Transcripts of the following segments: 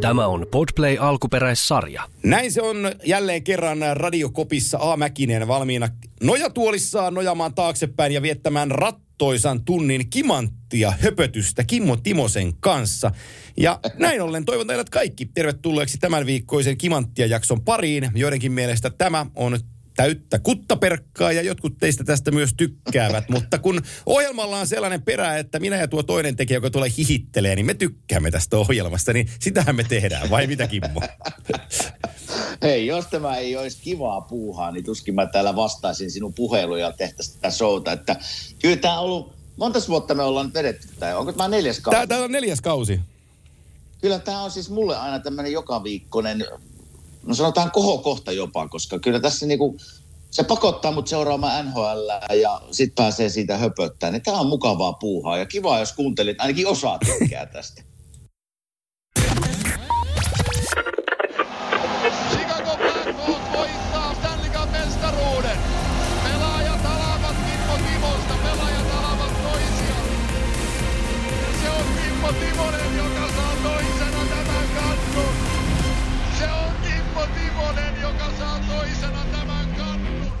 Tämä on Podplay alkuperäissarja. Näin se on jälleen kerran radiokopissa A. Mäkinen valmiina nojatuolissaan nojamaan taaksepäin ja viettämään rattoisan tunnin kimanttia höpötystä Kimmo Timosen kanssa. Ja näin ollen toivon teille kaikki tervetulleeksi tämän viikkoisen kimanttia jakson pariin. Joidenkin mielestä tämä on täyttä kuttaperkkaa ja jotkut teistä tästä myös tykkäävät. Mutta kun ohjelmalla on sellainen perä, että minä ja tuo toinen tekijä, joka tulee hihittelee, niin me tykkäämme tästä ohjelmasta, niin sitähän me tehdään. Vai mitä Kimmo? Hei, jos tämä ei olisi kivaa puuhaa, niin tuskin mä täällä vastaisin sinun puheluja ja tehtäisiin tätä showta. Että kyllä tämä on ollut, monta vuotta me ollaan nyt vedetty tätä, onko tämä neljäs kausi? Tämä, tämä on neljäs kausi. Kyllä tämä on siis mulle aina tämmöinen joka viikkoinen no sanotaan kohokohta jopa, koska kyllä tässä niinku, se pakottaa mut seuraamaan NHL ja sitten pääsee siitä höpöttämään. Niin tämä on mukavaa puuhaa ja kiva, jos kuuntelit, ainakin osaa tykkää tästä. Toisena tämän kannun.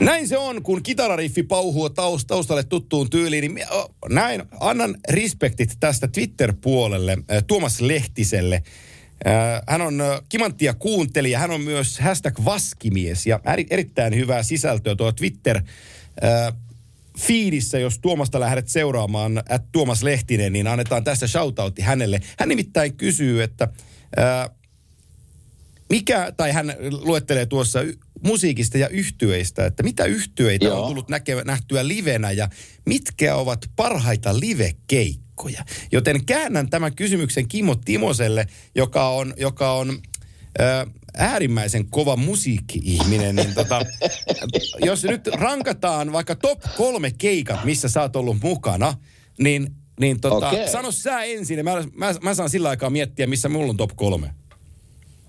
Näin se on, kun kitarariffi pauhuu taust- taustalle tuttuun tyyliin. Niin näin, annan respektit tästä Twitter-puolelle Tuomas Lehtiselle. Hän on kimanttia kuuntelija, hän on myös hashtag vaskimies ja eri- erittäin hyvää sisältöä tuo Twitter fiidissä, jos Tuomasta lähdet seuraamaan, at Tuomas Lehtinen, niin annetaan tässä shoutoutti hänelle. Hän nimittäin kysyy, että äh, mikä, tai hän luettelee tuossa y- musiikista ja yhtyeistä, että mitä yhtyeitä Joo. on tullut näkevä, nähtyä livenä ja mitkä ovat parhaita livekeikkoja. Joten käännän tämän kysymyksen Kimmo Timoselle, joka on, joka on äärimmäisen kova musiikki-ihminen, niin tota, jos nyt rankataan vaikka top kolme keikat, missä sä oot ollut mukana, niin, niin tota, Okei. sano sä ensin ja mä, mä, mä saan sillä aikaa miettiä, missä mulla on top kolme.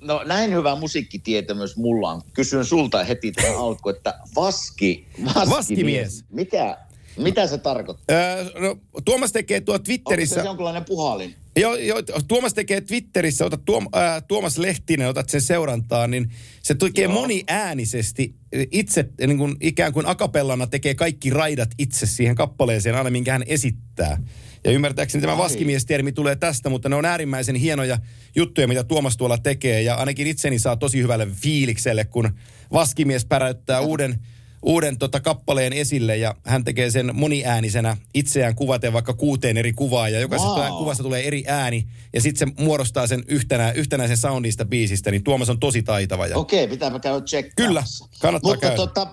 No näin hyvä musiikkitietämys mulla on. Kysyn sulta heti tähän alkuun, että vaski, vaskimies. Vaskimies. Mitä, mitä se tarkoittaa? Öö, no, Tuomas tekee tuo Onko Twitterissä... se jonkinlainen puhalin? Joo, joo, Tuomas tekee Twitterissä, otat Tuom, ää, Tuomas Lehtinen, otat sen seurantaan, niin se tekee Joo. moniäänisesti itse, niin kuin, ikään kuin akapellana tekee kaikki raidat itse siihen kappaleeseen aina, minkä hän esittää. Ja ymmärtääkseni tämä vaskimiestermi tulee tästä, mutta ne on äärimmäisen hienoja juttuja, mitä Tuomas tuolla tekee. Ja ainakin itseni saa tosi hyvälle fiilikselle, kun vaskimies päräyttää uuden, uuden tota kappaleen esille ja hän tekee sen moniäänisenä itseään kuvaten vaikka kuuteen eri kuvaa ja jokaisesta Wow. kuvasta tulee eri ääni ja sitten se muodostaa sen yhtenä, yhtenäisen soundista biisistä, niin Tuomas on tosi taitava. Ja Okei, pitääpä käydä tsekkaamassa. Kyllä, kannattaa Mutta käydä. tota,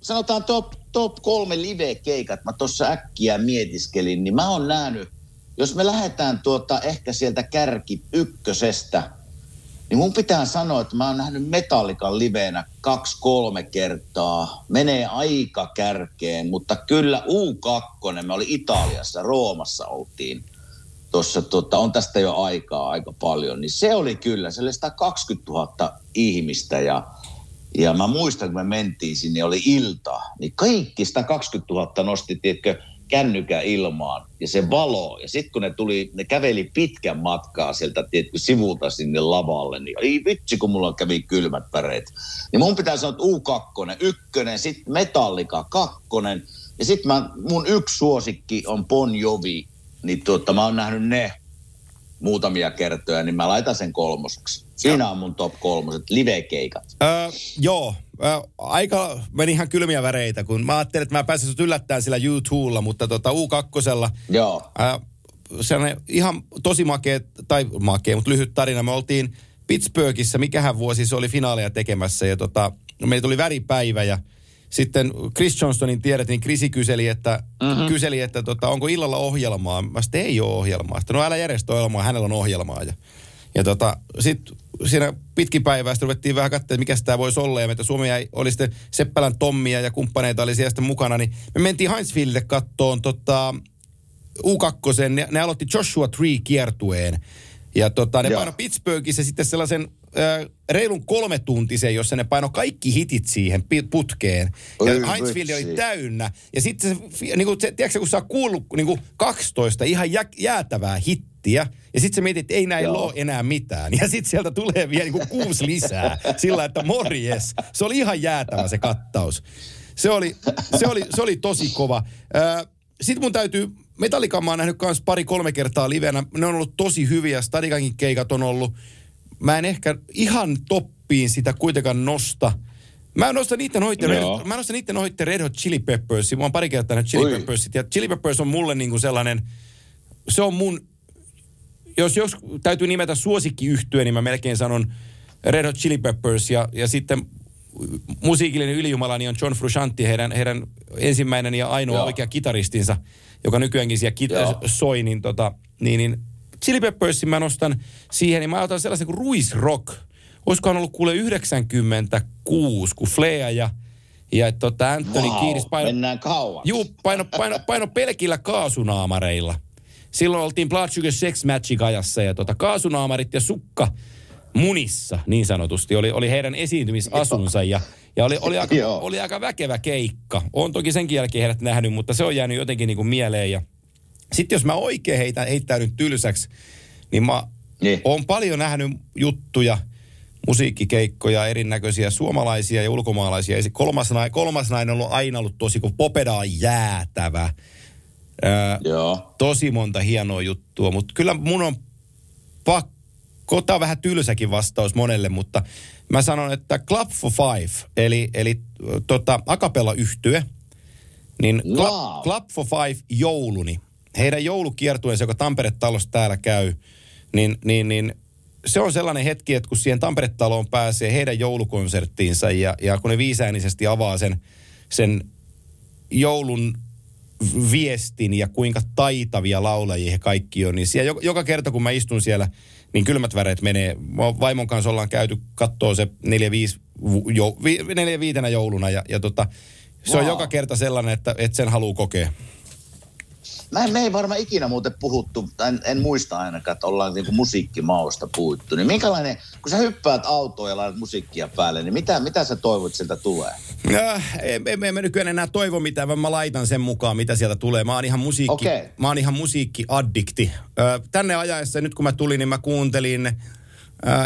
sanotaan top, top kolme live-keikat, mä tuossa äkkiä mietiskelin, niin mä oon nähnyt, jos me lähdetään tuota ehkä sieltä kärki ykkösestä, niin mun pitää sanoa, että mä oon nähnyt Metallican liveenä kaksi-kolme kertaa. Menee aika kärkeen, mutta kyllä U2, me oli Italiassa, Roomassa oltiin. Tuossa, tota, on tästä jo aikaa aika paljon, niin se oli kyllä, se oli 120 000 ihmistä ja, ja mä muistan, kun me mentiin sinne, oli ilta, niin kaikki 120 000 nosti, tiedätkö, kännykä ilmaan ja se valo. Ja sitten kun ne tuli, ne käveli pitkän matkaa sieltä, tiedätkö, sivulta sinne lavalle, niin ei vitsi, kun mulla kävi kylmät väreet. Niin mun pitää sanoa, että U2, ykkönen, sitten Metallica, kakkonen, ja sitten mun yksi suosikki on Bon Jovi, niin tuota, mä oon nähnyt ne muutamia kertoja, niin mä laitan sen kolmoseksi. Siinä on mun top kolmoset, live-keikat. Öö, joo, öö, aika meni ihan kylmiä väreitä, kun mä ajattelin, että mä pääsen sut yllättämään sillä YouTubella, mutta tota U2 Joo. Ää, sellainen ihan tosi makea, tai makea, mutta lyhyt tarina. Me oltiin Pittsburghissa, mikähän vuosi se oli finaaleja tekemässä, ja tota, meillä tuli väripäivä, ja sitten Chris Johnstonin tiedät, niin Chrisi kyseli, että, mm-hmm. kyseli, että tota, onko illalla ohjelmaa. Mä sitten ei ole ohjelmaa. Sitten, no älä järjestä ohjelmaa, hänellä on ohjelmaa. Ja, ja tota, sitten siinä pitkin päivää sitten ruvettiin vähän katsoa, että mikä tämä voisi olla. Ja meitä Suomi oli sitten Seppälän Tommia ja kumppaneita oli siellä sitten mukana. Niin me mentiin Heinzfieldille kattoon tota, U2, ne, ne aloitti Joshua Tree kiertueen. Ja tota, ne Joo. paino Pittsburghissa sitten sellaisen äh, reilun kolme tuntisen, jossa ne paino kaikki hitit siihen putkeen. Ja Oi Heinzfield oli täynnä. Ja sitten se, niin kuin, se, tiedätkö, kun sä oot kuullut niin kuin 12 ihan jä, jäätävää hittiä, ja sitten sä mietit, että ei näin ole enää mitään. Ja sitten sieltä tulee vielä niin kuin kuusi lisää, sillä että morjes. Se oli ihan jäätävä se kattaus. Se oli, se oli, se oli tosi kova. Sitten mun täytyy, Metallica mä oon nähnyt kans pari-kolme kertaa livenä. Ne on ollut tosi hyviä, Stadikankin keikat on ollut. Mä en ehkä ihan toppiin sitä kuitenkaan nosta. Mä nostan niiden ohitte, Red, mä nostan niiden ohitte Red Hot Chili Peppersia. Mä oon pari kertaa nähnyt Chili. Peppersit. Ja Chili Peppers on mulle niinku sellainen, se on mun, jos, jos täytyy nimetä suosikkiyhtyö, niin mä melkein sanon Red Hot Chili Peppers. Ja, ja sitten musiikillinen ylijumalani on John Frusciante, heidän, heidän ensimmäinen ja ainoa Joo. oikea kitaristinsa, joka nykyäänkin siellä kit- soi, niin, tota, niin, niin Chili Peppersin mä nostan siihen, niin mä otan sellaisen kuin Ruiz Rock. Olisikohan ollut kuule 96, kun Flea ja, ja tota Anthony Vau, Kiedis paino, mennään kauan. Juu, paino, paino, paino pelkillä kaasunaamareilla. Silloin oltiin Sugar Sex Magic ajassa ja tota, kaasunaamarit ja sukka munissa niin sanotusti oli, oli heidän esiintymisasunsa ja, ja oli, oli, aika, oli aika väkevä keikka. On toki senkin jälkeen heidät nähnyt, mutta se on jäänyt jotenkin niin kuin mieleen ja sitten jos mä oikein heitän, heittäydyn tylsäksi, niin mä Niin. oon paljon nähnyt juttuja, musiikkikeikkoja, erinäköisiä suomalaisia ja ulkomaalaisia. Kolmas, nainen, kolmas nainen on ollut aina ollut tosi, kun Popeda on jäätävä. Ää, Joo. tosi monta hienoa juttua, mutta kyllä mun on pakko, tämä on vähän tylsäkin vastaus monelle, mutta mä sanon, että Club for Five, eli, eli tota, akapella yhtye, niin Club, Wow. Club for Five jouluni, heidän joulukiertueensa, joka Tampere-talossa täällä käy, niin, niin, niin se on sellainen hetki, että kun siihen Tampere-taloon pääsee heidän joulukonserttiinsa ja, ja kun ne viisäänisesti avaa sen, sen joulun viestin ja kuinka taitavia laulajia he kaikki on, niin siellä joka, joka kerta kun mä istun siellä, niin kylmät väreet menee. Vaimon kanssa ollaan käyty kattoo se neljä, viisi, vu- jo, vi, jouluna ja, ja tota, se on Wow. joka kerta sellainen, että, että sen haluaa kokea. Mä, me ei varmaan ikinä muuten puhuttu, tai en, en muista ainakaan, että ollaan niinku musiikkimausta puhuttu. Niin minkälainen, kun sä hyppäät autoon ja laitat musiikkia päälle, niin mitä, mitä sä toivot siltä tulee? Äh, en, en, en nykyään enää toivo mitään, vaan mä laitan sen mukaan, mitä sieltä tulee. Mä oon ihan, musiikki, Okei. mä oon ihan musiikkiaddikti. Ö, tänne ajaessa, nyt kun mä tulin, niin mä kuuntelin ö,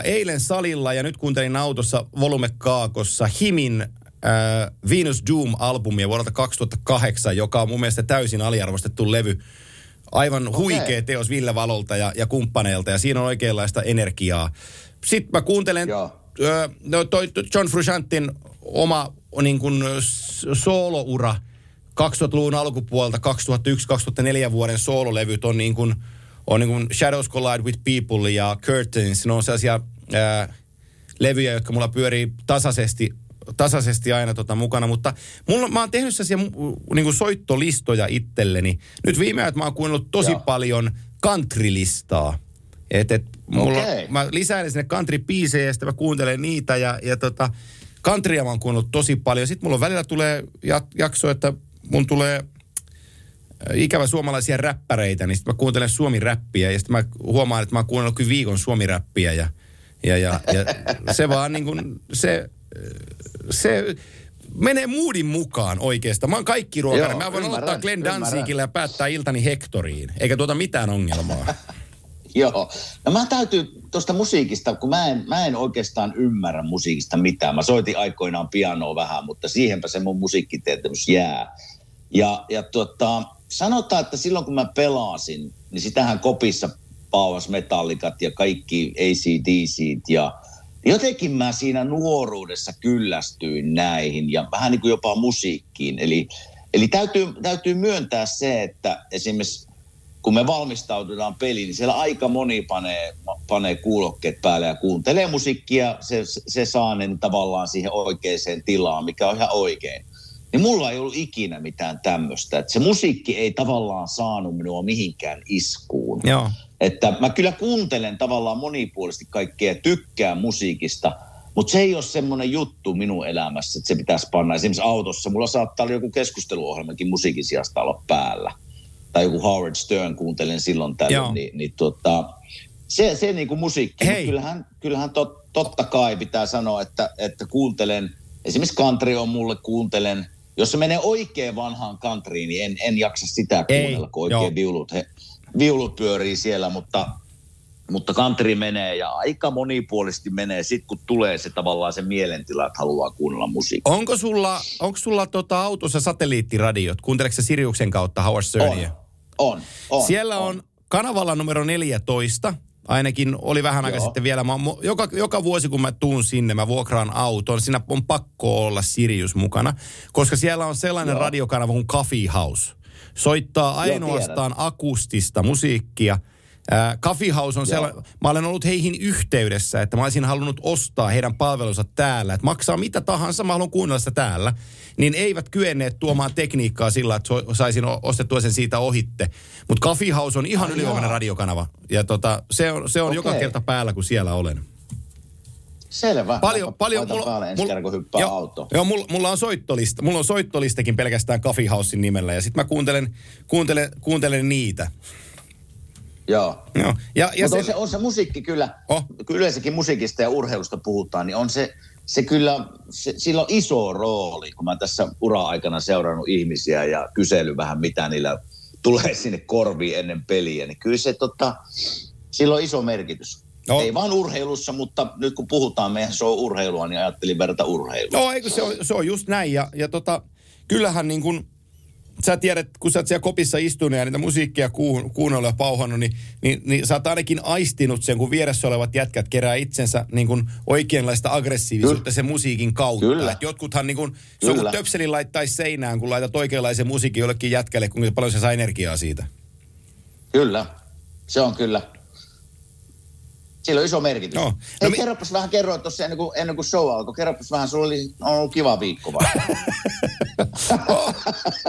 eilen salilla ja nyt kuuntelin autossa volume kaakossa Himin ö, Venus Doom-albumia vuodelta 2008, joka on mun mielestä täysin aliarvostettu levy. Aivan huikea teos Ville Valolta ja, ja kumppaneilta ja siinä on oikeanlaista energiaa. Sitten mä kuuntelen Joo. Öö, no toi John Frusciantin oma niin kuin sooloura 2000-luvun alkupuolelta 2001-2004 vuoden soololevyt on niin kuin, on niin kuin Shadows Collide with People ja Curtains. Ne on sellaisia ää, levyjä, jotka mulla pyörii tasaisesti, tasaisesti aina tota mukana, mutta mulla, mä oon tehnyt sellaisia niin kuin soittolistoja itselleni. Nyt viime ajan mä oon kuunnellut tosi Joo. paljon countrylistaa. Et, et, mulla, Okei. mä lisään sinne country-biisejä ja sitten mä kuuntelen niitä ja, ja tota, countrya mä oon kuunnellut tosi paljon. Sitten mulla välillä tulee ja- jakso, että mun tulee äh, ikävä suomalaisia räppäreitä, niin sitten mä kuuntelen suomi-räppiä ja sitten mä huomaan, että mä oon kuunnellut kyllä viikon suomi-räppiä ja, ja, ja, ja se vaan niin kuin, se, se menee moodin mukaan oikeastaan. Mä oon kaikki ruokainen. Mä voin ymmärrän, aloittaa Glenn. Danzigillä ja päättää iltani Hectoriin, eikä tuota mitään ongelmaa. Joo. No mä täytyy tuosta musiikista, kun mä en, mä en oikeastaan ymmärrä musiikista mitään. Mä soitin aikoinaan pianoa vähän, mutta siihenpä se mun musiikkitietämys jää. Ja, ja tuota, sanotaan, että silloin kun mä pelasin, niin sitähän kopissa paavas metallikat ja kaikki ACDCt ja jotenkin mä siinä nuoruudessa kyllästyin näihin ja vähän niin kuin jopa musiikkiin. Eli, eli täytyy, täytyy myöntää se, että esimerkiksi kun me valmistaudutaan peliin, niin siellä aika moni panee, panee kuulokkeet päälle ja kuuntelee musiikkia. Se, se saa ne tavallaan siihen oikeaan tilaan, mikä on ihan oikein. Niin mulla ei ollut ikinä mitään tämmöistä. Että se musiikki ei tavallaan saanut minua mihinkään iskuun. Joo. Että mä kyllä kuuntelen tavallaan monipuolisesti kaikkea tykkään musiikista, mutta se ei ole semmoinen juttu minun elämässä, että se pitäisi panna. Esimerkiksi autossa mulla saattaa olla joku keskusteluohjelmakin musiikin sijasta olla päällä. Tai joku Howard Stern kuuntelen silloin Joo. tällöin, niin, niin tota, se, se niin kuin musiikki. Hei. Kyllähän, kyllähän tot, totta kai pitää sanoa, että, että kuuntelen, esimerkiksi country on mulle, kuuntelen, jos se menee oikein vanhaan countryin, niin en, en jaksa sitä Ei, kuunnella, kun joo. oikein viulut, he, viulut pyörii siellä, mutta, mutta country menee ja aika monipuolisesti menee sit kun tulee se tavallaan se mielentila, että haluaa kuunnella musiikkia. Onko sulla, onko sulla tota autossa satelliittiradiot? Kuunteleeko sä Siriuksen kautta Howard Sternia? On, on. Siellä on, kanavalla numero 14, ainakin oli vähän aika Joo. sitten vielä. Mä, joka, joka vuosi kun mä tuun sinne, mä vuokraan auton, siinä on pakko olla Sirius mukana, koska siellä on sellainen Joo. radiokanava kuin Coffee House. Soittaa tiedän. ainoastaan akustista musiikkia. Äh, Coffee House on sellainen, mä olen ollut heihin yhteydessä, että mä olisin halunnut ostaa heidän palvelunsa täällä, että maksaa mitä tahansa, mä haluan kuunnella sitä täällä, niin eivät kyenneet tuomaan tekniikkaa sillä, että saisin ostettua sen siitä ohitte. Mutta Coffee House on ihan Ai ylivoimainen radiokanava, ja tota, se on, se on joka Okei. kerta päällä, kun siellä olen. Selvä. Paljon, Laitan- paljon. päälle ensi mulla- kerran, kun hyppää joo, autoon. Joo, mulla, mulla, on soittolista. Mulla on soittolistakin pelkästään Coffee Housein nimellä, ja sitten mä kuuntelen, kuuntelen, kuuntelen niitä. Joo. Joo. Ja, ja Mutta on se, se, on se musiikki kyllä, Oh. oh. yleensäkin musiikista ja urheilusta puhutaan, niin on se, se kyllä, se, sillä on iso rooli, kun mä tässä ura-aikana seurannut ihmisiä ja kysely vähän, mitä niillä tulee sinne korviin ennen peliä, niin kyllä se tota, sillä on iso merkitys. No. No. Ei vaan urheilussa, mutta nyt kun puhutaan meidän se on urheilua, niin ajattelin verrata urheilua. No eikö se on, se on just näin. Ja, ja tota, kyllähän niin kuin, sä tiedät, kun sä oot siellä kopissa istunut ja niitä musiikkia kuun, kuunnellut ja pauhannut, niin, niin, niin sä oot ainakin aistinut sen, kun vieressä olevat jätkät kerää itsensä niin kuin oikeanlaista aggressiivisuutta Kyllä. sen musiikin kautta. Kyllä. Et jotkuthan niin kuin, se on kuin töpselin laittaisi seinään, kun laitat oikeanlaisen musiikin jollekin jätkälle, kuinka paljon se saa energiaa siitä. Kyllä, se on kyllä. Sillä on iso merkitys. No, No Hei, mi- kerropas vähän, kerroit tuossa ennen kuin, ennen kuin show alkoi, kerropas vähän, sulla oli on ollut kiva viikko vai?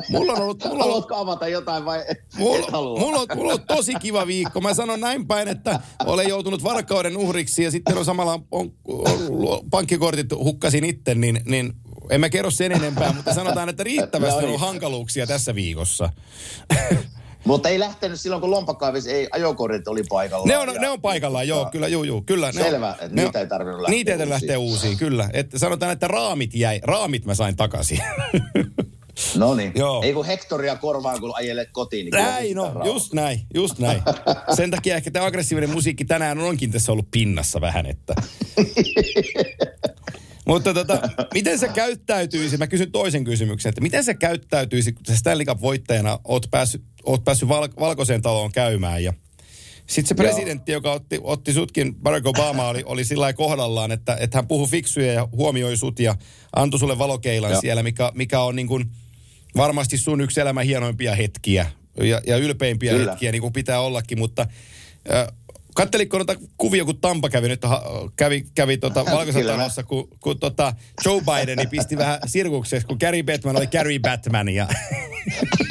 Mulla on ollut, mulla on ollut Haluatko avata jotain vai et, Mulla, et halua? mulla, on, mulla on tosi kiva viikko. Mä sanon näin päin, että olen joutunut varkauden uhriksi ja sitten on samalla on, on, pankkikortit hukkasin itse, niin, niin en mä kerro sen enempää, mutta sanotaan, että riittävästi No on niin. ollut hankaluuksia tässä viikossa. Mutta ei lähtenyt silloin, kun lompakaivis, ei ajokortit oli paikalla. Ne on, ne on paikallaan, joo, kyllä, juu, juu, kyllä. Ne Selvä, on, että ne niitä on- ei tarvinnut lähteä Niitä ei lähteä uusiin, kyllä. Että sanotaan, että raamit jäi, raamit mä sain takaisin. No niin. Joo. Ei kun hektoria korvaan, kun ajelet kotiin. Niin Näin, no, rauhaa. just näin, just näin. Sen takia ehkä tämä aggressiivinen musiikki tänään onkin tässä ollut pinnassa vähän, että... Mutta tota, miten se käyttäytyisi, mä kysyn toisen kysymyksen, että miten se käyttäytyisi, kun sä Stanley Cup voittajana oot päässyt, oot päässyt val, valkoiseen taloon käymään ja sitten se Joo. presidentti, joka otti, otti sutkin, Barack Obama, oli, oli sillä kohdallaan, että, että hän puhui fiksuja ja huomioi sut ja antoi sulle valokeilan Joo. siellä, mikä, mikä on niin kuin varmasti sun yksi elämän hienoimpia hetkiä ja, ja ylpeimpiä Kyllä. hetkiä, niin kuin pitää ollakin, mutta äh, katteliko noita kuvia, kun Tampa kävi nyt, kävi, kävi tota valkoisessa kun, kun tota Joe Bideni pisti vähän sirkukseksi, kun Gary Batman oli Gary Batman ja,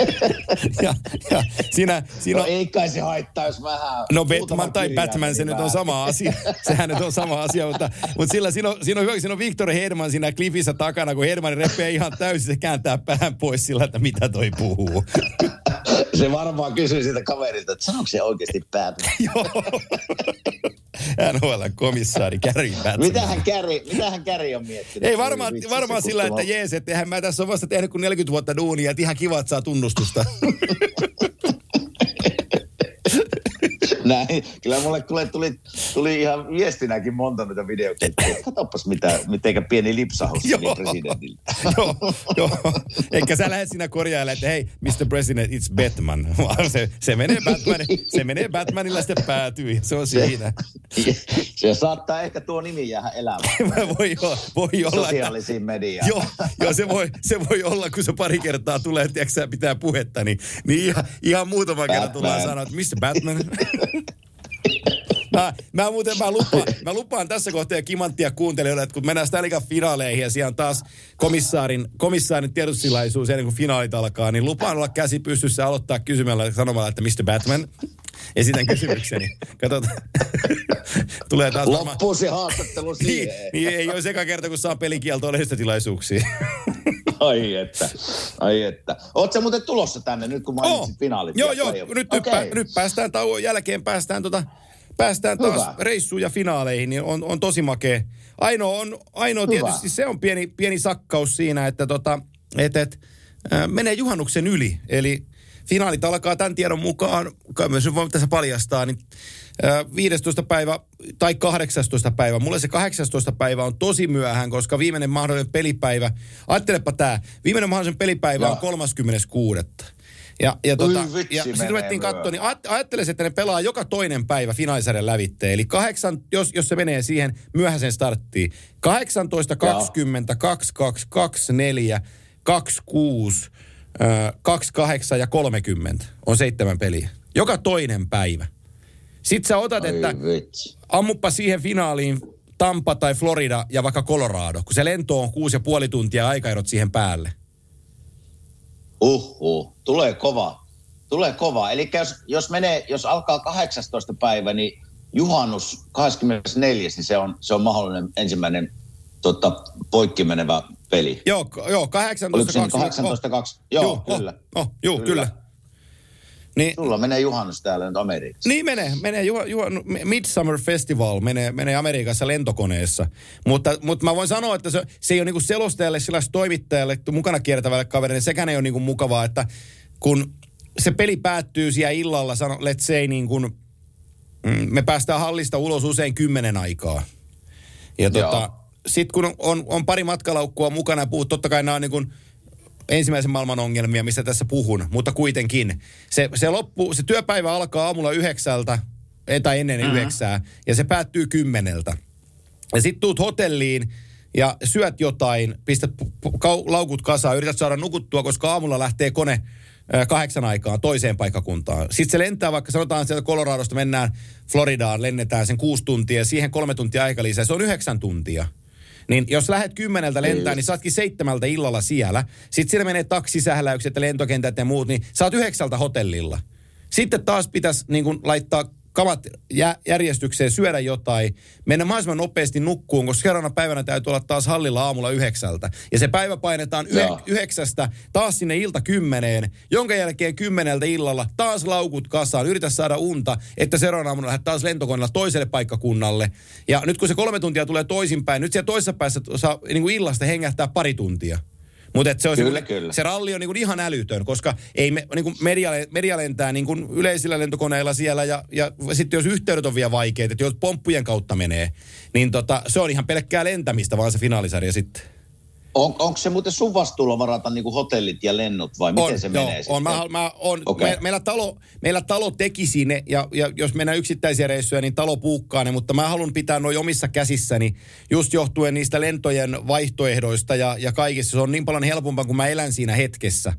ja, ja siinä, siinä No on, ei kai se haittaa, jos vähän... No Batman tai Batman, se nyt on sama asia. Sehän nyt on sama asia, mutta, mutta sillä, siinä, on, siinä on hyvä, siinä on Victor Hedman siinä klifissä takana, kun Hedman repeää ihan täysin, se kääntää pään pois sillä, että mitä toi puhuu. Se varmaan kysyy siitä kaverilta, että sanoiko se oikeasti Batman? Joo. NHL-komissaari Gary Batman. mitä hän käri, mitä hän käri on miettinyt? Ei varmaan, varmaan sillä, että kutsuma- jees, että eihän mä tässä ole vasta tehnyt kuin 40 vuotta duunia, että ihan kiva, että saa tunnustusta. Näin. Kyllä mulle kuule, tuli, tuli ihan viestinäkin monta noita videoklippejä. Katoppas mitä, mitenkä pieni lipsahus presidentille. joo, joo. Eikä sä lähde siinä korjailemaan, että hei, Mr. President, it's Batman. Vaan se, se, menee Batman, se menee Batmanilla sitten päätyy ja se on siinä. Se saattaa ehkä tuo nimi jäädä elämään voi, o- voi olla, sosiaalisiin mediaan. joo, joo se, voi, se voi olla, kun se pari kertaa tulee, tiedätkö, pitää puhetta, niin, niin ihan, ihan muutama kerta Batman. tullaan sanoa, että Mr. Batman. Mä, mä muuten mä lupaan, mä lupaan tässä kohtaa kimanttia kuuntelijoille, että kun mennään Stanley finaaleihin ja siellä on taas komissaarin, komissaarin tiedotustilaisuus ennen kuin finaalit alkaa, niin lupaan olla käsi pystyssä ja aloittaa kysymällä sanomalla, että Mr. Batman. Esitän kysymykseni. Katsotaan. Tulee taas. Loppuu se haastattelu Niin, siihen. niin, ei ole eka kerta, kun saa pelikieltoa lehdistötilaisuuksiin. Ai että, ai että. Oletko muuten tulossa tänne nyt, kun mainitsit Oo. finaalit? Joo, joo. playoffit? Nyt, nyt, Okei. pää, nyt päästään tauon jälkeen, päästään tota, päästään taas Hyvä. reissuun ja finaaleihin, niin on, on tosi makea. Ainoa, on, ainoa Hyvä. tietysti se on pieni, pieni sakkaus siinä, että tota, et, et, äh, menee juhannuksen yli. Eli finaalit alkaa tämän tiedon mukaan, kai myös nyt voin tässä paljastaa, niin 15. päivä tai 18. päivä. Mulle se 18. päivä on tosi myöhään, koska viimeinen mahdollinen pelipäivä, ajattelepa tämä, viimeinen mahdollinen pelipäivä Joo. on 36. Ja, ja, tota, vitsi, ja sitten ruvettiin katsoa, niin myöhään. aj- ajattelisin, että ne pelaa joka toinen päivä finaalisarjan lävitteen. Eli kahdeksan, jos, jos se menee siihen myöhäiseen starttiin. 18, 20, 22, 24, 26, ö, 28 ja 30 on seitsemän peliä. Joka toinen päivä. Sitten sä otat, että Ai vitsi. ammuppa siihen finaaliin Tampa tai Florida ja vaikka Colorado, kun se lento on kuusi ja puoli tuntia aikaerot siihen päälle. Uhu, tulee kova. Tulee kova. Eli jos, jos, menee, jos alkaa 18. päivä, niin juhannus 24, niin se on, se on mahdollinen ensimmäinen tota, poikki menevä peli. Joo, joo 18, Oliko se 20, 18, 2? Joo, kyllä. Oh, oh, joo, kyllä. kyllä. Niin, Sulla menee juhannus täällä nyt Amerikassa. Niin menee, menee juha, juha, Midsummer Festival menee, menee Amerikassa lentokoneessa. Mutta, mutta mä voin sanoa, että se, se ei ole niinku selostajalle, sillä toimittajalle, mukana kiertävälle kaverille, sekään ei ole niinku mukavaa, että kun se peli päättyy siellä illalla, sano, let's say niin kuin, mm, me päästään hallista ulos usein kymmenen aikaa. Ja tota, sitten kun on, on, on, pari matkalaukkua mukana puhut, totta kai nämä on niin kuin ensimmäisen maailman ongelmia, mistä tässä puhun, mutta kuitenkin. Se, se, loppu, se työpäivä alkaa aamulla yhdeksältä, eh, tai ennen mm-hmm. yhdeksää, ja se päättyy kymmeneltä. Ja sit tuut hotelliin ja syöt jotain, pistät kau- laukut kasaan, yrität saada nukuttua, koska aamulla lähtee kone ö, kahdeksan aikaan toiseen paikkakuntaan. Sitten se lentää vaikka, sanotaan sieltä Coloradosta mennään Floridaan, lennetään sen kuusi tuntia ja siihen kolme tuntia aika lisää. Se on yhdeksän tuntia. Niin jos lähdet kymmeneltä lentää, niin saatkin seitsemältä illalla siellä. Sitten siinä menee taksisähläykset ja lentokentät ja muut, niin saat yhdeksältä hotellilla. Sitten taas pitäisi niin kun, laittaa kamat jä, järjestykseen, syödä jotain, mennä mahdollisimman nopeasti nukkuun, koska seuraavana päivänä täytyy olla taas hallilla aamulla yhdeksältä. Ja se päivä painetaan yhe, yhdeksästä taas sinne ilta kymmeneen, jonka jälkeen kymmeneltä illalla taas laukut kasaan, yritä saada unta, että seuraavana aamuna lähdet taas lentokoneella toiselle paikkakunnalle. Ja nyt kun se kolme tuntia tulee toisinpäin, nyt siellä toisessa päässä saa niin kuin illasta hengähtää pari tuntia. Mutta se, on Kyllä, se, kyllä. se ralli on niinku ihan älytön, koska ei me, niinku media, media lentää niinku yleisillä lentokoneilla siellä ja, ja sitten jos yhteydet on vielä vaikeat, että jos pomppujen kautta menee, niin tota, se on ihan pelkkää lentämistä vaan se finaalisarja sitten. On, onko se muuten sun vastuulla varata niinku hotellit ja lennot vai miten on, se joo, menee on, sitten? mä, mä, on, Okei. me, meillä, talo, meillä talo tekisi ne, ja, ja jos mennään yksittäisiä reissuja, niin talo puukkaa ne, mutta mä haluan pitää noin omissa käsissäni, just johtuen niistä lentojen vaihtoehdoista ja, ja kaikista. Se on niin paljon helpompaa, kun mä elän siinä hetkessä.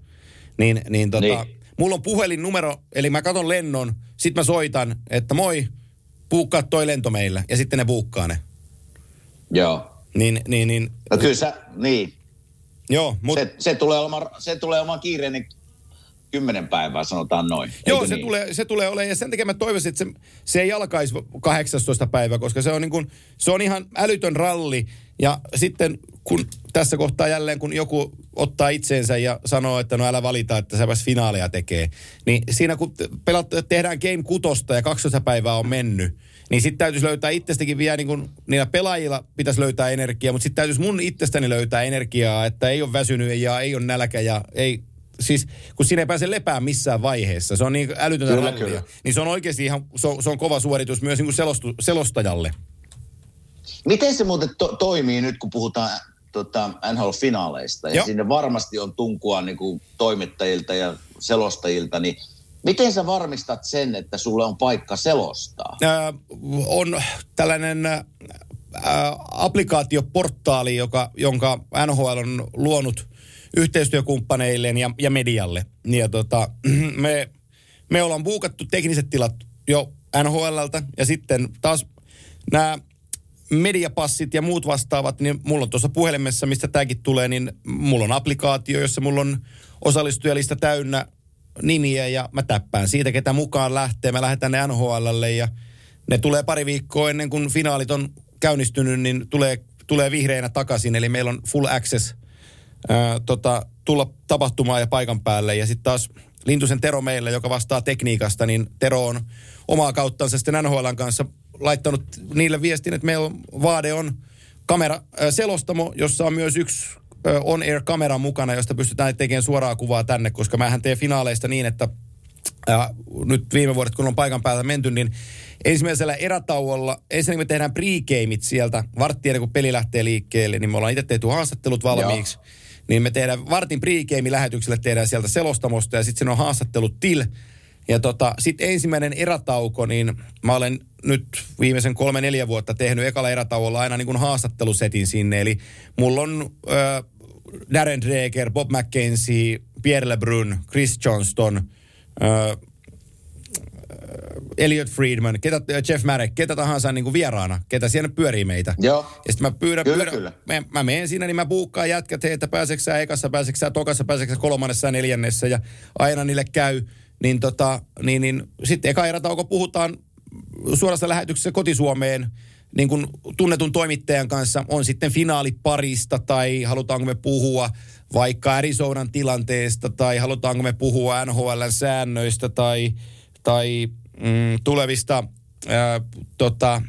Niin, niin, tota, Niin. mulla on puhelinnumero, eli mä katon lennon, sit mä soitan, että moi, puukkaa toi lento meille, ja sitten ne puukkaa ne. Joo. Niin, niin, niin No kyllä sä, niin. joo, mutta... Se, se, tulee olemaan, se tulee olemaan kiireinen kymmenen päivää, sanotaan noin. Joo, Eikö se, niin? tulee, se tulee olemaan. Ja sen takia mä toivoisin, että se, se ei alkaisi 18. päivä, koska se on, niin kuin, se on ihan älytön ralli. Ja sitten kun tässä kohtaa jälleen, kun joku ottaa itseensä ja sanoo, että no älä valita, että pääs finaaleja tekee. Niin siinä kun pelat, tehdään game kutosta ja 12 päivää on mennyt, niin sitten täytyisi löytää itsestäkin vielä, niin kuin niillä pelaajilla pitäisi löytää energiaa, mutta sitten täytyisi mun itsestäni löytää energiaa, että ei ole väsynyt ja ei ole nälkä ja ei, siis kun siinä ei pääse lepää missään vaiheessa, se on niin älytöntä Kyllä, rallia, kyllä. niin se on oikeasti ihan, se on, se on kova suoritus myös niin kuin selostu, selostajalle. Miten se muuten to- toimii nyt, kun puhutaan tota, NHL-finaaleista? Ja Joo. sinne varmasti on tunkua niin kuin toimittajilta ja selostajilta, niin miten sä varmistat sen, että sulle on paikka selostaa? Ää, on tällainen ää, applikaatioportaali, joka, jonka NHL on luonut yhteistyökumppaneilleen ja, ja medialle. Ja tota, me, me ollaan buukattu tekniset tilat jo NHLltä ja sitten taas nämä mediapassit ja muut vastaavat, niin mulla on tuossa puhelimessa, mistä tämäkin tulee, niin mulla on applikaatio, jossa mulla on osallistujalista täynnä nimiä ja mä täppään siitä, ketä mukaan lähtee. Mä lähetän ne NHLlle ja ne tulee pari viikkoa ennen kuin finaalit on käynnistynyt, niin tulee, tulee vihreinä takaisin. Eli meillä on full access ää, tota, tulla tapahtumaan ja paikan päälle. Ja sitten taas Lintusen Tero meille, joka vastaa tekniikasta, niin Tero on omaa kauttansa sitten NHLn kanssa laittanut niille viestin, että meillä vaade on kamera selostamo, jossa on myös yksi on-air-kamera mukana, josta pystytään tekemään suoraa kuvaa tänne, koska mähän teen finaaleista niin, että äh, nyt viime vuodet, kun on paikan päällä menty, niin ensimmäisellä erätauolla, ensinnäkin me tehdään pre-gameit sieltä, varttia ennen kuin peli lähtee liikkeelle, niin me ollaan itse tehty haastattelut valmiiksi. Joo. Niin me tehdään vartin pre-game lähetykselle tehdään sieltä selostamosta ja sitten siinä on haastattelut til. Ja tota, sitten ensimmäinen erätauko, niin mä olen nyt viimeisen kolme neljä vuotta tehnyt ekalla erätauolla aina niin kuin haastattelusetin sinne. Eli mulla on äh, Darren Dreger, Bob McKenzie, Pierre LeBrun, Chris Johnston, äh, Elliot Friedman, ketä, Jeff Marek, ketä tahansa niin kuin vieraana, ketä siellä pyörii meitä. Joo. Ja sitten mä pyydän, kyllä, pyydän kyllä. Mä, mä menen siinä, niin mä buukkaan jätkät, hei, että pääseksä ekassa, pääseksä tokassa, pääseksä kolmannessa ja neljännessä ja aina niille käy. Niin, tota, niin, niin sitten eka erätauko puhutaan suorassa lähetyksessä kotisuomeen niin kuin tunnetun toimittajan kanssa on sitten finaaliparista tai halutaanko me puhua vaikka Arizonan tilanteesta tai halutaanko me puhua NHLn säännöistä tai, tai mm, tulevista ää, tota,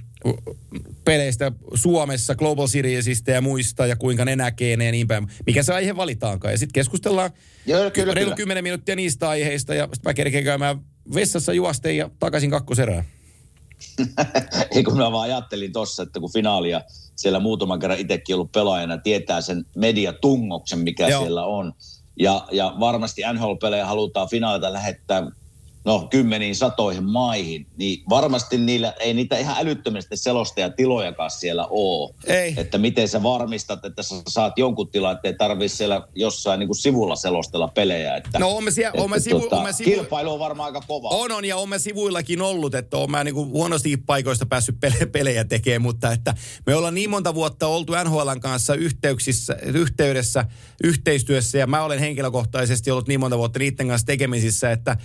peleistä Suomessa, Global Seriesistä ja muista ja kuinka ne näkee ne ja niin päin. Mikä se aihe valitaankaan. Ja sitten keskustellaan Joo, kyllä, reilu kyllä. 10 minuuttia niistä aiheista ja sitten mä kerkeen käymään vessassa juosten ja takaisin kakkoserään. Ei kun mä vaan ajattelin tossa, että kun finaalia siellä muutaman kerran itsekin ollut pelaajana, tietää sen mediatungoksen, mikä Joo. siellä on. Ja, ja varmasti NHL-pelejä halutaan finaalita lähettää no kymmeniin satoihin maihin, niin varmasti niillä ei niitä ihan älyttömästi selostajatilojakaan siellä ole. Ei. Että miten sä varmistat, että sä saat jonkun tilan, että ei tarvitse siellä jossain niin kuin sivulla selostella pelejä. Että, No, on me siellä- on me että sivu- on me sivu- Kilpailu on varmaan aika kova. On, on, ja on mä sivuillakin ollut, että on mä niinku huonosti paikoista päässyt pele- pelejä tekemään, mutta että me ollaan niin monta vuotta oltu NHLn kanssa yhteyksissä, yhteydessä, yhteistyössä, ja mä olen henkilökohtaisesti ollut niin monta vuotta niiden kanssa tekemisissä, että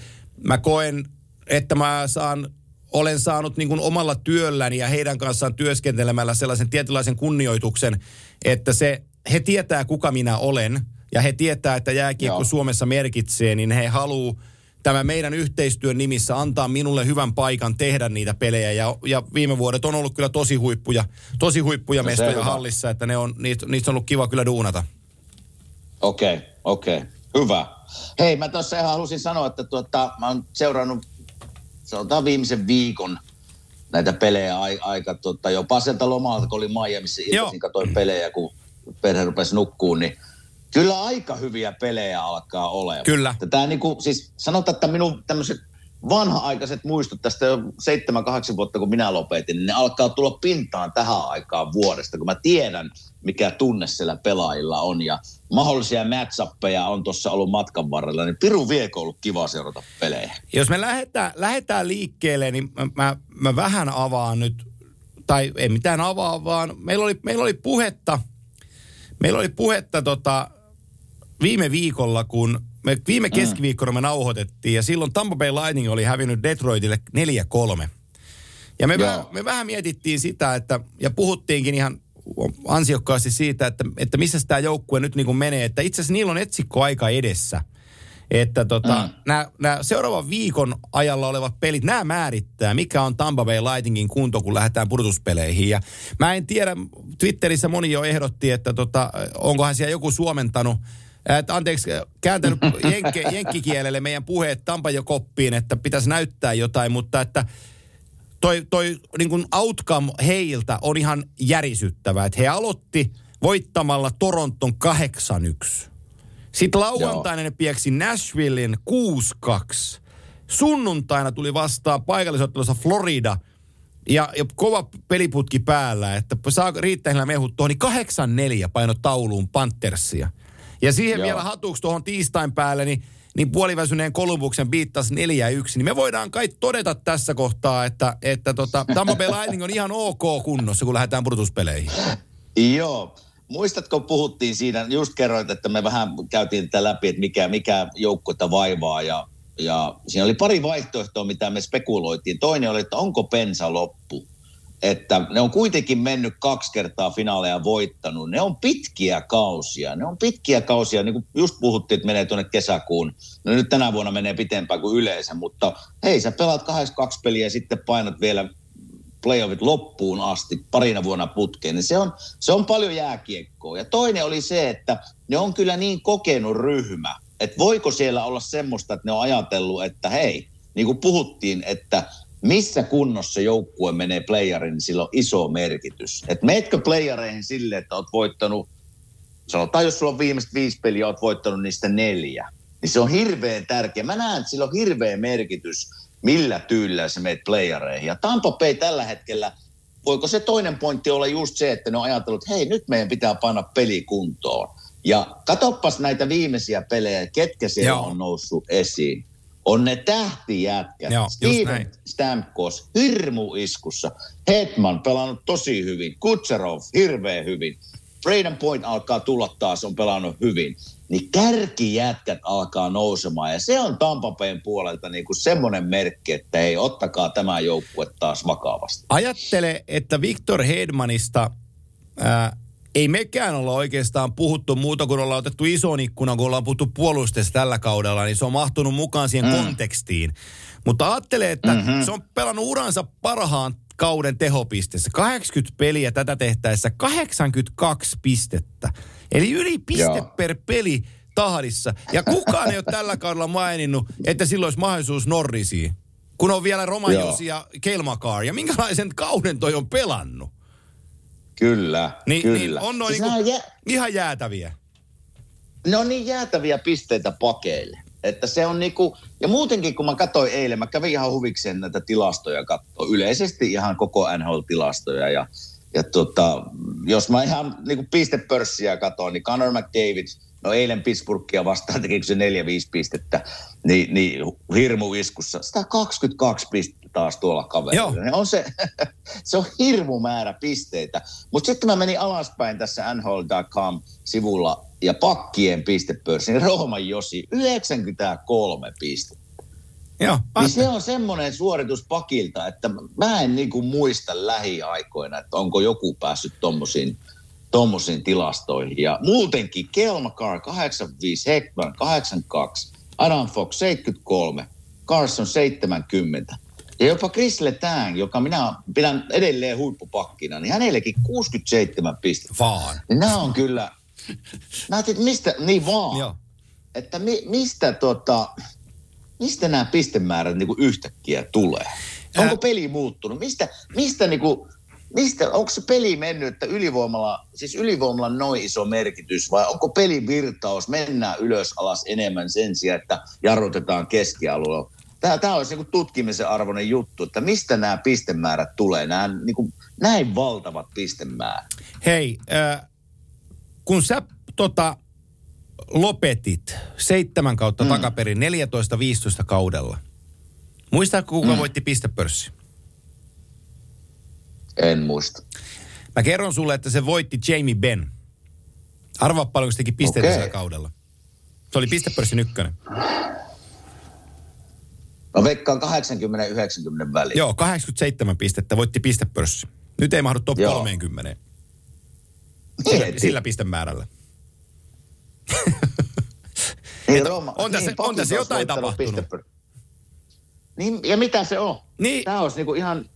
mä koen, että mä saan olen saanut niin kuin omalla työlläni ja heidän kanssaan työskentelemällä sellaisen tietynlaisen kunnioituksen, että se, he tietää kuka minä olen ja he tietää, että jääkiekko Joo. Suomessa merkitsee, niin he haluaa tämä meidän yhteistyön nimissä antaa minulle hyvän paikan tehdä niitä pelejä. Ja, ja viime vuodet on ollut kyllä tosi huippuja, tosi huippuja No mestoja hyvä. hallissa, että ne on, niistä, niistä on ollut kiva kyllä duunata. Okei, okay, okei. Okay. Hyvä. Hei, mä tuossa ihan halusin sanoa, että tuota, mä oon seurannut, sanotaan viimeisen viikon näitä pelejä ai- aika tota, jopa sieltä lomalta, kun oli Miamiissa iltaisin, katsoin pelejä, kun perhe rupesi nukkuun, niin kyllä aika hyviä pelejä alkaa olemaan. Kyllä. Tää niinku, siis sanotaan, että minun tämmöiset vanha-aikaiset muistot tästä jo 7-8 vuotta, kun minä lopetin, niin ne alkaa tulla pintaan tähän aikaan vuodesta, kun mä tiedän, mikä tunne siellä pelaajilla on ja mahdollisia matchappeja on tuossa ollut matkan varrella, niin Piru Vieko on ollut kiva seurata pelejä. Jos me lähdetään, lähdetään liikkeelle, niin mä, mä, mä vähän avaan nyt, tai ei mitään avaa, vaan meillä oli, meillä oli puhetta, meillä oli puhetta tota, viime viikolla, kun me viime keskiviikkona me nauhoitettiin, ja silloin Tampa Bay Lightning oli hävinnyt Detroitille 4-3. Ja me, vähän, me vähän mietittiin sitä, että, ja puhuttiinkin ihan ansiokkaasti siitä, että, että missä tämä joukkue nyt niin kuin menee. Että itse asiassa niillä on etsikko aika edessä. Että tota, Mm. nämä, nämä seuraavan viikon ajalla olevat pelit, nämä määrittää, mikä on Tampa Bay Lightningin kunto, kun lähdetään pudotuspeleihin. Ja mä en tiedä, Twitterissä moni jo ehdotti, että tota, onkohan siellä joku suomentanut, että anteeksi, kääntänyt jenkke, jenkkikielelle meidän puheet Tampa jo koppiin, että pitäisi näyttää jotain, mutta että toi, toi niin kuin outcome heiltä on ihan järisyttävä. Että he aloitti voittamalla Toronton 8-1. Sitten lauantaina ne pieksi Nashvillein 6-2. Sunnuntaina tuli vastaan paikallisottelussa Florida ja, ja kova peliputki päällä, että saa riittää heillä mehut tuohon, niin 8-4 paino tauluun Panthersia. Ja siihen. Joo. vielä hatuksi tuohon tiistain päälle, niin, niin puoliväsyneen Kolumbuksen biittas 4-1. Niin me voidaan kai todeta tässä kohtaa, että, että tota, Tampa Bay Lightning on ihan ok kunnossa, kun lähdetään pudotuspeleihin. Joo. Muistatko, puhuttiin siinä, just kerroit, että me vähän käytiin tätä läpi, että mikä, mikä joukkuetta vaivaa ja, ja siinä oli pari vaihtoehtoa, mitä me spekuloitiin. Toinen oli, että onko pensa loppu. Että ne on kuitenkin mennyt kaksi kertaa finaaleja voittanut. Ne on pitkiä kausia. Ne on pitkiä kausia, niin kuin just puhuttiin, että menee tuonne kesäkuun. No nyt tänä vuonna menee pitempään kuin yleensä, mutta hei, sä pelaat 82 peliä ja sitten painat vielä playoffit loppuun asti parina vuonna putkeen, niin se on, se on paljon jääkiekkoa. Ja toinen oli se, että ne on kyllä niin kokenut ryhmä, että voiko siellä olla semmoista, että ne on ajatellut, että hei, niin kuin puhuttiin, että missä kunnossa joukkue menee playeriin, niin sillä on iso merkitys. Että meetkö playereihin sille, että oot voittanut, sanotaan jos sulla on viimeiset viisi peliä, oot voittanut niistä neljä, niin se on hirveän tärkeä. Mä näen, että sillä on hirveä merkitys, millä tyylillä se meet playereihin. Ja Tampa Bay tällä hetkellä, voiko se toinen pointti olla just se, että ne on ajatellut, että hei, nyt meidän pitää panna peli kuntoon. Ja katoppas näitä viimeisiä pelejä, ketkä siellä Joo. on noussut esiin. On ne tähtijätkät. Joo, Steven. Stamkos, hirmu iskussa. Hetman pelannut tosi hyvin. Kutserov, hirveän hyvin. Braden Point alkaa tulla taas, on pelannut hyvin. Niin kärkijätkät alkaa nousemaan. Ja se on Tampapeen puolelta niin kuin semmoinen merkki, että ei, ottakaa tämä joukkue taas vakavasti. Ajattele, että Victor Hedmanista ää, ei mekään olla oikeastaan puhuttu muuta kuin ollaan otettu ison ikkunan, kun ollaan puhuttu puolusteesta tällä kaudella, niin se on mahtunut mukaan siihen mm. kontekstiin. Mutta ajattele, että mm-hmm. se on pelannut uransa parhaan kauden tehopisteessä. 80 peliä tätä tehtäessä, 82 pistettä. Eli yli piste Joo. per peli tahdissa. Ja kukaan ei ole tällä kaudella maininnut, että silloin olisi mahdollisuus Norrisiin. Kun on vielä Roman Joo. Josi ja Kelmakar. Ja minkälaisen kauden toi on pelannut. Kyllä, Niin, kyllä. niin on noin Siis niinku jä- ihan jäätäviä. ne on niin jäätäviä pisteitä pakeille. Että se on niinku, ja muutenkin kun mä katsoin eilen, mä kävin ihan huvikseen näitä tilastoja katsoa, yleisesti ihan koko NHL-tilastoja ja, ja tota, jos mä ihan niinku pistepörssiä katsoin, niin Conor McDavid, no eilen Pittsburghia vastaan tekikö se 4-5 pistettä, niin, niin hirmu iskussa, 122 pistettä taas tuolla kaverilla. Joo. Ne On se, se on hirmu määrä pisteitä. Mutta sitten mä menin alaspäin tässä NHL.com-sivulla ja pakkien pistepörssi, niin Rooman Josi, 93 pistettä. Joo, Niin se on semmoinen suoritus pakilta, että mä en niinku muista lähiaikoina, että onko joku päässyt tommosiin, tommosiin tilastoihin. Ja muutenkin Kelmakar 85, Heckman 82, Adam Fox 73, Carson 70. Ja jopa Chris Letang, joka minä pidän edelleen huippupakkina, niin hänellekin 67 pistettä. vaan. Niin nämä on kyllä, mä ajattelin, että mistä, niin vaan Joo. että mi, mistä, tota, mistä nämä pistemäärät niinku yhtäkkiä tulee? Onko Ää- peli muuttunut? Mistä, mistä, niinku, mistä onko se peli mennyt, että ylivoimalla, siis ylivoimalla on noin iso merkitys vai onko pelin virtaus, mennään ylös alas enemmän sen sijaan, että jarrutetaan keskialueella? Tämä, tämä olisi niinku tutkimisen arvoinen juttu, että mistä nämä pistemäärät tulee, nämä niinku, näin valtavat pistemäärät. Hei, äh, kun sä tota, lopetit seitsemän kautta mm. takaperin 14-15 kaudella, muistatko kuka mm. voitti pistepörssi? En muista. Mä kerron sulle, että se voitti Jamie Benn. Arvaa paljonko se teki pisteitä Okei. sillä kaudella. Se oli pistepörssin ykkönen. Mä veikkaan 80-90 väliin. Joo, 87 pistettä voitti pistepörssi. Nyt ei mahdu top Joo. 30. Sillä, Mieti. sillä pistemäärällä. Niin, Rooma- on tässä- on tässä jotain tapahtunut. pistepör- Niin, ja mitä se on? Niin. Tämä olisi niinku ihan,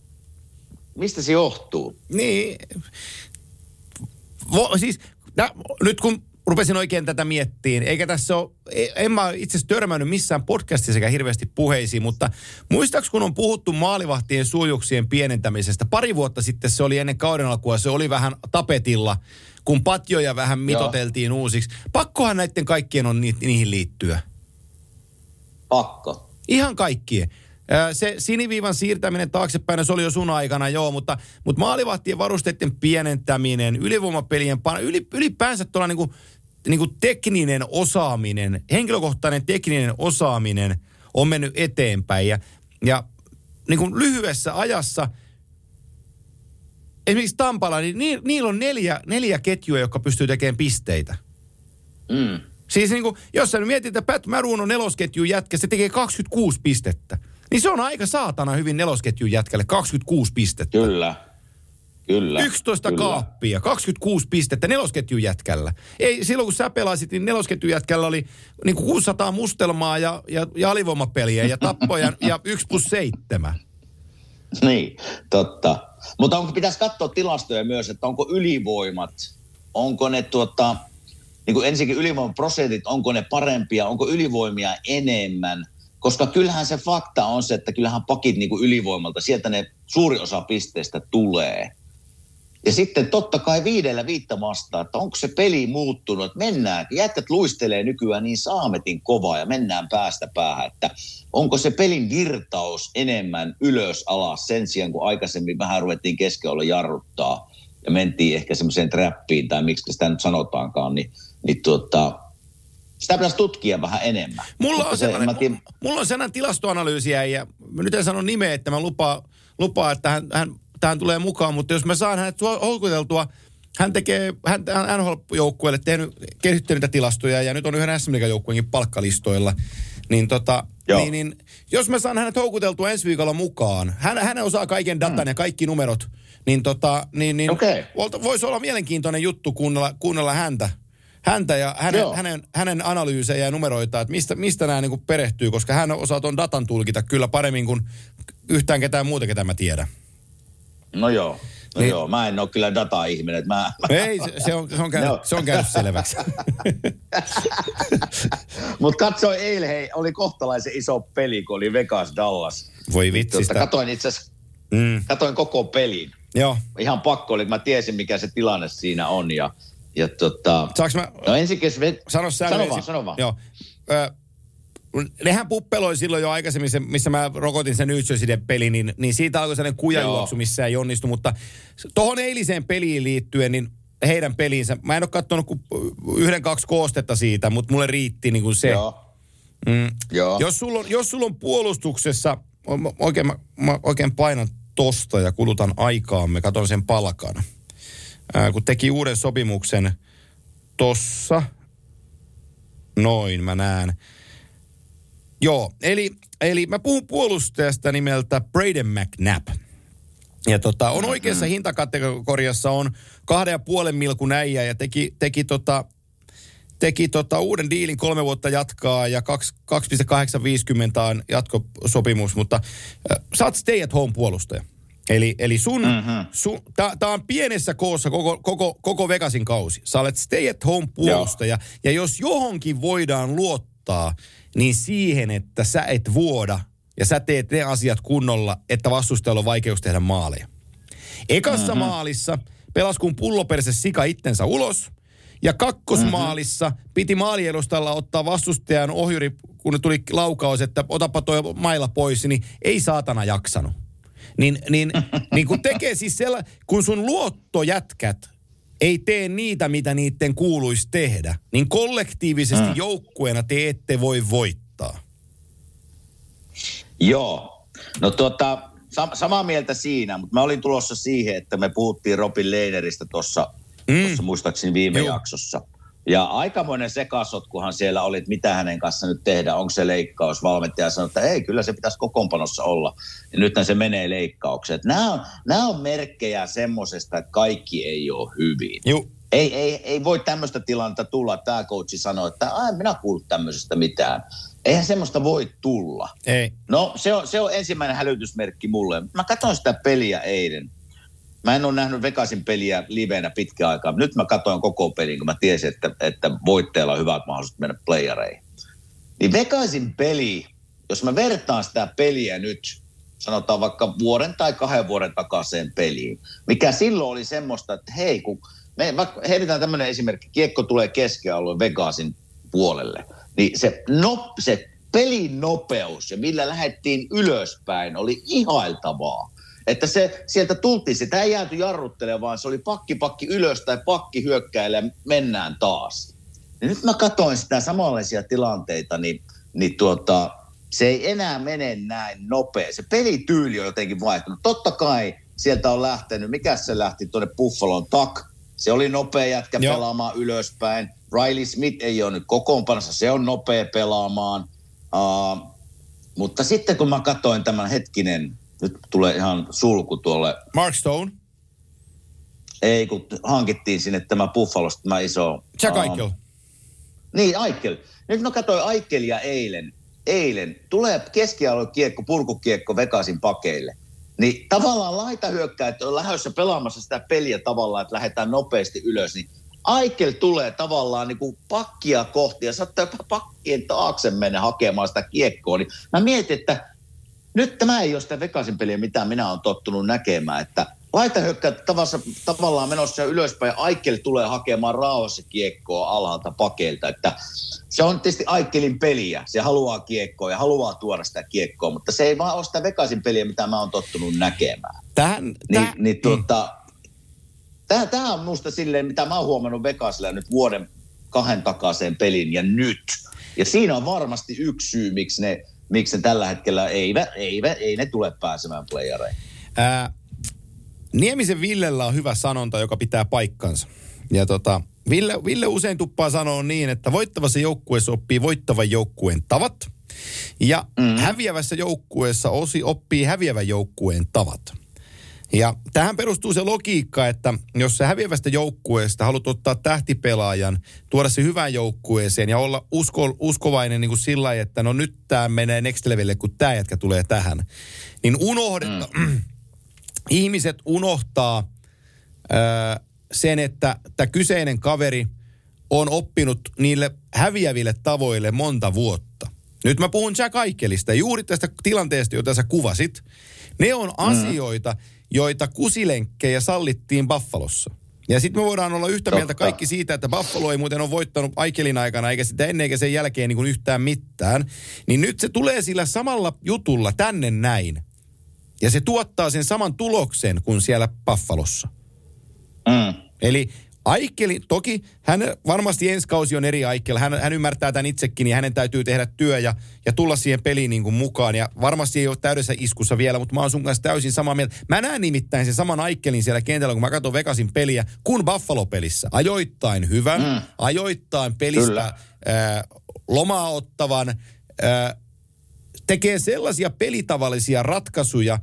mistä se johtuu? Niin. Vo, siis, nä, nyt kun rupesin oikein tätä miettiin, eikä tässä ole, en mä itse asiassa törmännyt missään podcastissa sekä hirveästi puheisiin, mutta muistaaks kun on puhuttu maalivahtien suojuksien pienentämisestä, pari vuotta sitten se oli ennen kauden alkua, se oli vähän tapetilla, kun patjoja vähän mitoteltiin uusiksi. Pakkohan näiden kaikkien on ni, niihin liittyä. Pakko. Ihan kaikkien. Se siniviivan siirtäminen taaksepäin, no se oli jo sun aikana, joo, mutta, mutta maalivahtien varusteiden pienentäminen, ylivoimapelien, pan- yli, ylipäänsä tuolla niinku, niinku tekninen osaaminen, henkilökohtainen tekninen osaaminen on mennyt eteenpäin. Ja, ja niinku lyhyessä ajassa, esimerkiksi Tampala, niin ni, niillä on neljä, neljä ketjua, jotka pystyy tekemään pisteitä. Mm. Siis niin kuin, jos sä mietit, että Pat Maroon on nelosketjun jätkä, se tekee 26 pistettä. Niin se on aika saatana hyvin nelosketjun jätkälle 26 pistettä. Kyllä. Kyllä. 11 kyllä. kaappia, 26 pistettä nelosketjun jätkällä. Ei, silloin kun sä pelasit, niin nelosketjun jätkällä oli niin kuin 600 mustelmaa ja, ja, ja alivoimapeliä ja tappoja ja 1 plus 7. Niin, totta. Mutta onko, pitäisi katsoa tilastoja myös, että onko ylivoimat, onko ne tuota, niin kuin ensinnäkin ylivoimaprosentit, onko ne parempia, onko ylivoimia enemmän. Koska kyllähän se fakta on se, että kyllähän pakit niin kuin ylivoimalta, sieltä ne suuri osa pisteistä tulee. Ja sitten totta kai viidellä viittä vastaa, että onko se peli muuttunut, että mennään, jätkät luistelee nykyään niin saametin kovaa ja mennään päästä päähän, että onko se pelin virtaus enemmän ylös alas sen sijaan, kun aikaisemmin vähän ruvettiin keskellä jarruttaa ja mentiin ehkä semmoiseen trappiin tai miksi sitä nyt sanotaankaan, niin, niin tuota, sitä pitäisi tutkia vähän enemmän. Mulla on, se, sellainen, mä tiedän- mulla on sellainen tilastoanalyysiä ja nyt en sano nimeä, että mä lupaan, lupaa, että hän, hän, tähän tulee mukaan, mutta jos mä saan hänet houkuteltua, hän tekee, hän, hän NHL-joukkueelle tehnyt, kehittänyt niitä tilastoja ja nyt on yhden SM joukkueenkin palkkalistoilla, niin tota, Joo. niin, niin, jos mä saan hänet houkuteltua ensi viikolla mukaan, hän, hän osaa kaiken datan mm. ja kaikki numerot, niin, tota, niin, niin volta- voisi olla mielenkiintoinen juttu kuunnella, kuunnella häntä, häntä ja hänen, Joo. hänen, hänen analyysejä ja numeroita, että mistä, mistä nämä niin perehtyy, koska hän osaa tuon datan tulkita kyllä paremmin kuin yhtään ketään muuta, ketä mä tiedän. No joo, no Niin. niin. joo. Mä en ole kyllä data-ihminen. Mä, Ei, se, se, on, se, on käynyt, Joo. se on käynyt selväksi. Mutta katsoin eilen, hei, oli kohtalaisen iso peli, kun oli Vegas Dallas. Voi Tuota, vitsistä. katoin itse Mm, katoin koko pelin. joo. Ihan pakko oli, mä tiesin mikä se tilanne siinä on. Ja, ja tota, Saanko mä no ensinnäkin se... sano sä Sano ensin? vaan, sano vaan. Joo. Ö, nehän puppeloi silloin jo aikaisemmin, se, missä mä rokotin sen Jerseyden peli, niin, niin siitä alkoi sellainen kujajuoksu, missä ei onnistu. Mutta tuohon eiliseen peliin liittyen, niin heidän peliinsä, mä en ole katsonut kuin yhden, kaksi koostetta siitä, mutta mulle riitti niin kuin se. Joo. Mm. Joo. Jos sulla on, jos sulla on puolustuksessa, mä- oikein, mä, mä oikein painan tosta ja kulutan aikaamme, katon sen palkan. Ää, kun teki uuden sopimuksen tossa, noin mä näen. Joo, eli, eli mä puhun puolustajasta nimeltä Braden McNabb. Ja tota, on oikeassa hintakategoriassa on kahden ja puolen milkun äijä ja teki, teki tota, teki tota uuden diilin kolme vuotta jatkaa ja kaksi- 2,850 on jatkosopimus, mutta äh, sä oot stay at home puolustaja. Eli, eli sun, mm-hmm. sun tää on pienessä koossa koko, koko, koko Vegasin kausi. Sä olet stay at home puolustaja ja jos johonkin voidaan luottaa, niin siihen, että sä et vuoda ja sä teet ne asiat kunnolla, että vastustajalla on vaikeus tehdä maaleja. Ekassa mm-hmm. maalissa pelas kun pulloperse sika itsensä ulos. Ja kakkosmaalissa mm-hmm. piti maaliedustalla ottaa vastustajan ohjuri, kun ne tuli laukaus, että otapa toi maila pois, niin ei saatana jaksanut. Niin, niin, niin kun tekee siis sella, kun sun luottojätkät ei tee niitä, mitä niiden kuuluisi tehdä, niin kollektiivisesti mm. joukkueena te ette voi voittaa. Joo. No tuota, sam- samaa mieltä siinä, mutta mä olin tulossa siihen, että me puhuttiin Robin Leineristä tuossa mm. muistaakseni viime Joo. jaksossa. Ja aikamoinen sekasotkuhan siellä oli, että mitä hänen kanssa nyt tehdään, onko se leikkaus. Valmentaja sanoi, että ei, kyllä se pitäisi kokoonpanossa olla. Ja nyt se menee leikkaukseen. Nämä on, nämä on merkkejä semmoisesta, että kaikki ei ole hyvin. Joo. Ei, ei, ei voi tämmöistä tilannetta tulla, tämä coachi sanoo, että "Ai, en minä kuullut tämmöisestä mitään. Eihän semmoista voi tulla. Ei. No se on, se on ensimmäinen hälytysmerkki mulle. Mä katsoin sitä peliä eilen. Mä en ole nähnyt Vegasin peliä livenä pitkään aikaa. Nyt mä katsoin koko pelin, kun mä tiesin, että, että voitteella on hyvät mahdollisuudet mennä playereihin. Niin Vegasin peli, jos mä vertaan sitä peliä nyt, sanotaan vaikka vuoden tai kahden vuoden takaiseen peliin, mikä silloin oli semmoista, että hei, kun me heitetään tämmöinen esimerkki, kiekko tulee keskialueen Vegasin puolelle, niin se, no, se pelin nopeus ja millä lähdettiin ylöspäin oli ihailtavaa. Että se, sieltä tultiin, sitä ei jääty jarruttelemaan, vaan se oli pakki pakki ylös tai pakki hyökkäille ja mennään taas. Ja nyt mä katsoin sitä samanlaisia tilanteita, niin, niin tuota, se ei enää mene näin nopea. Se pelityyli on jotenkin vaihtunut. Totta kai sieltä on lähtenyt, mikä se lähti tuonne Buffalon tak. Se oli nopea jätkä Joo. pelaamaan ylöspäin. Riley Smith ei ole nyt kokoonpanossa, se on nopea pelaamaan. Uh, mutta sitten kun mä katsoin tämän hetkinen, nyt tulee ihan sulku tuolle Mark Stone. Ei, kun hankittiin sinne tämä Buffalosta tämä iso... Jack um, Eichel. Niin, Aikel. Nyt mä katsoin Aikelia eilen. Eilen tulee keskialueen kiekko, purkukiekko Vegasin pakeille. Niin tavallaan laita että on lähdössä pelaamassa sitä peliä tavallaan, että lähdetään nopeasti ylös. Niin Aikel tulee tavallaan niin kuin pakkia kohti ja saattaa jopa pakkien taakse mennä hakemaan sitä kiekkoa. Niin mä mietin, että nyt tämä ei ole sitä Vegasin peliä, mitä minä olen tottunut näkemään, että laitahyökkäät tavassa, tavallaan menossa ylöspäin ja Aikel tulee hakemaan rauhassa kiekkoa alhaalta pakeilta, että se on tietysti Aikelin peliä. Se haluaa kiekkoa ja haluaa tuoda sitä kiekkoa, mutta se ei vaan ole sitä Vegasin peliä, mitä mä oon tottunut näkemään. Tähän, Niin, täh- niin tuota, tämä, tämä on musta silleen, mitä mä oon huomannut Vegasilla nyt vuoden kahden takaiseen pelin ja nyt. Ja siinä on varmasti yksi syy, miksi ne, miksi ne tällä hetkellä ei, ei, ei ne tule pääsemään playereihin. Ää, Niemisen Villellä on hyvä sanonta, joka pitää paikkansa. Ja tota, Ville, Ville usein tuppaa sanoa niin, että voittavassa joukkueessa oppii voittavan joukkueen tavat. Ja mm. häviävässä joukkueessa osi oppii häviävän joukkueen tavat. Ja tähän perustuu se logiikka, että jos sä häviävästä joukkueesta haluat ottaa tähtipelaajan, tuoda se hyvään joukkueeseen ja olla usko, uskovainen niin kuin sillä lailla, että no nyt tämä menee next levelille, kun tämä jätkä tulee tähän, niin unohdeta, mm. ihmiset unohtaa ö, sen, että tämä kyseinen kaveri on oppinut niille häviäville tavoille monta vuotta. Nyt mä puhun Jack Aikelista, juuri tästä tilanteesta, jota sä kuvasit. Ne on asioita, mm. Joita kusilenkkejä sallittiin Buffalossa. Ja sitten me voidaan olla yhtä mieltä kaikki siitä, että Buffalo ei muuten ole voittanut Aikelin aikana, eikä sitä ennen eikä sen jälkeen niin kuin yhtään mitään. Niin nyt se tulee sillä samalla jutulla tänne näin. Ja se tuottaa sen saman tuloksen kuin siellä Buffalossa. Mm. Eli Aikeli, toki hän varmasti ensi kausi on eri Aikel. Hän, hän ymmärtää tämän itsekin ja hänen täytyy tehdä työ ja, ja tulla siihen peliin niin kuin mukaan. Ja varmasti ei ole täydessä iskussa vielä, mutta mä oon sun kanssa täysin samaa mieltä. Mä näen nimittäin sen saman Aikelin siellä kentällä, kun mä katson Vegasin peliä, kun Buffalo-pelissä. Ajoittain hyvän, mm. ajoittain pelistä äh, lomaa ottavan, äh, tekee sellaisia pelitavallisia ratkaisuja,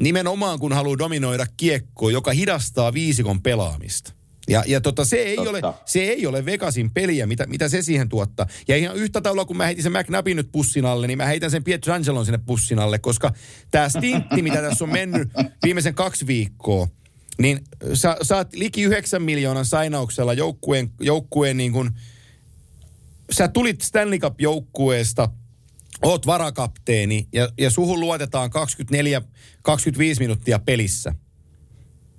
nimenomaan kun haluaa dominoida kiekkoa, joka hidastaa viisikon pelaamista. Ja, ja tota, se, ei ole, se ei ole Vegasin peliä, mitä, mitä se siihen tuottaa. Ja ihan yhtä tavalla, kun mä heitin sen McNabin nyt pussin alle, niin mä heitän sen Pietrangelon sinne pussin alle, koska tämä stintti, mitä tässä on mennyt viimeisen kaksi viikkoa, niin sä saat liki 9 miljoonan sainauksella joukkueen, joukkueen niin kuin, sä tulit Stanley Cup-joukkueesta, oot varakapteeni ja, ja suhun luotetaan 24-25 minuuttia pelissä.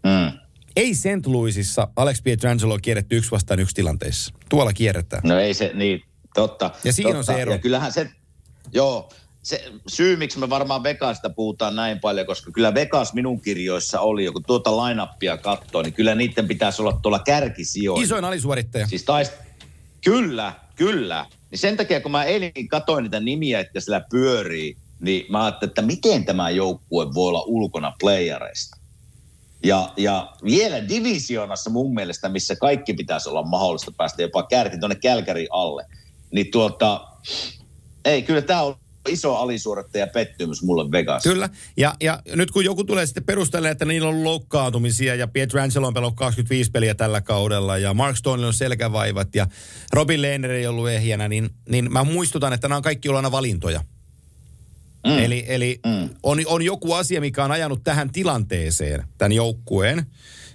Mm. Ei St. Louisissa Alex Pietrangelo on kierretty yksi vastaan yksi tilanteessa. Tuolla kierretään. No ei se, niin, totta. Ja siinä totta. on se ero. Ja kyllähän se, joo, se syy, miksi me varmaan Vegasista puhutaan näin paljon, koska kyllä Vegas minun kirjoissa oli, kun tuota line-upia katsoo, niin kyllä niiden pitäisi olla tuolla kärkisijoilla. Isoin alisuorittaja. Siis taist... Kyllä, kyllä. Niin sen takia, kun mä eilen katsoin niitä nimiä, että siellä pyörii, niin mä ajattelin, että miten tämä joukkue voi olla ulkona playereista. Ja, ja vielä divisioonassa mun mielestä, missä kaikki pitäisi olla mahdollista päästä jopa kärki tuonne Kälkäri alle. Niin tuota, ei, kyllä tämä on iso alisuorittaja pettymys mulle Vegas. Kyllä, ja, ja nyt kun joku tulee sitten perustelemaan, että niillä on loukkaantumisia ja Pietrangelo on pelannut 25 peliä tällä kaudella ja Mark Stone on selkävaivat ja Robin Lehner ei ollut ehjänä, niin, niin mä muistutan, että nämä on kaikki ollut aina valintoja. Mm. Eli, eli mm. On, on joku asia, mikä on ajanut tähän tilanteeseen, tämän joukkueen.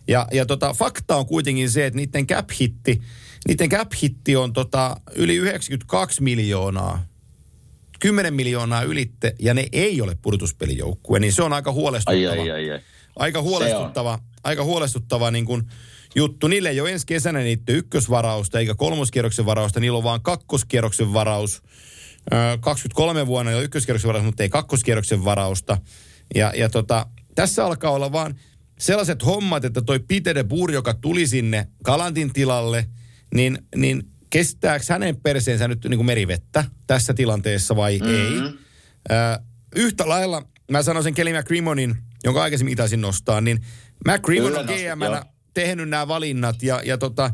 Ja, ja tota, fakta on kuitenkin se, että niiden cap-hitti, niiden cap-hitti on tota, yli 92 miljoonaa 10 miljoonaa ylitte ja ne ei ole pudotuspelijoukkue, niin se on aika huolestuttava. Ai, ai, ai, ai. Aika huolestuttava, aika huolestuttava niin kuin juttu. Niille ei ole ensi kesänä niitä ykkösvarausta eikä kolmoskierroksen varausta, niillä on vaan kakkoskierroksen varaus. 23 vuonna jo ykköskierroksen varaus, mutta ei kakkoskierroksen varausta. Ja, ja tota, tässä alkaa olla vaan sellaiset hommat, että toi Peter de Boer, joka tuli sinne Kalantin tilalle, niin, niin kestääkö hänen perseensä nyt niin kuin merivettä tässä tilanteessa vai mm-hmm. ei. Ö, yhtä lailla, mä sanoisin Kelly McCrimmonin, jonka aikaisemmin taisin nostaa, niin McCrimmon on GM tehnyt nämä valinnat ja, ja, tota,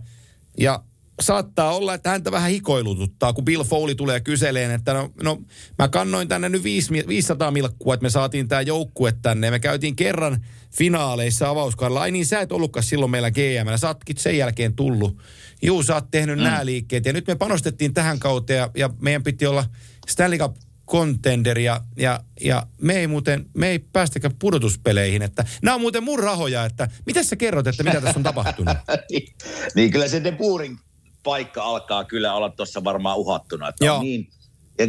ja saattaa olla, että häntä vähän hikoilututtaa, kun Bill Foley tulee kyseleen, että no, no mä kannoin tänne nyt 500 milkkua, että me saatiin tämä joukkue tänne. Ja me käytiin kerran finaaleissa avauskaudella. Ai niin, sä et ollutkaan silloin meillä GM. Sä ootkin sen jälkeen tullut. Juu, sä oot tehnyt mm. nämä liikkeet. Ja nyt me panostettiin tähän kauteen ja, ja meidän piti olla Stanley Cup contender ja, ja, ja me ei muuten, me ei päästäkään pudotuspeleihin. Että, nämä on muuten mun rahoja, että mitä sä kerrot, että mitä tässä on tapahtunut? niin, niin kyllä se De Puurin paikka alkaa kyllä olla tuossa varmaan uhattuna. Että Joo. On niin, ja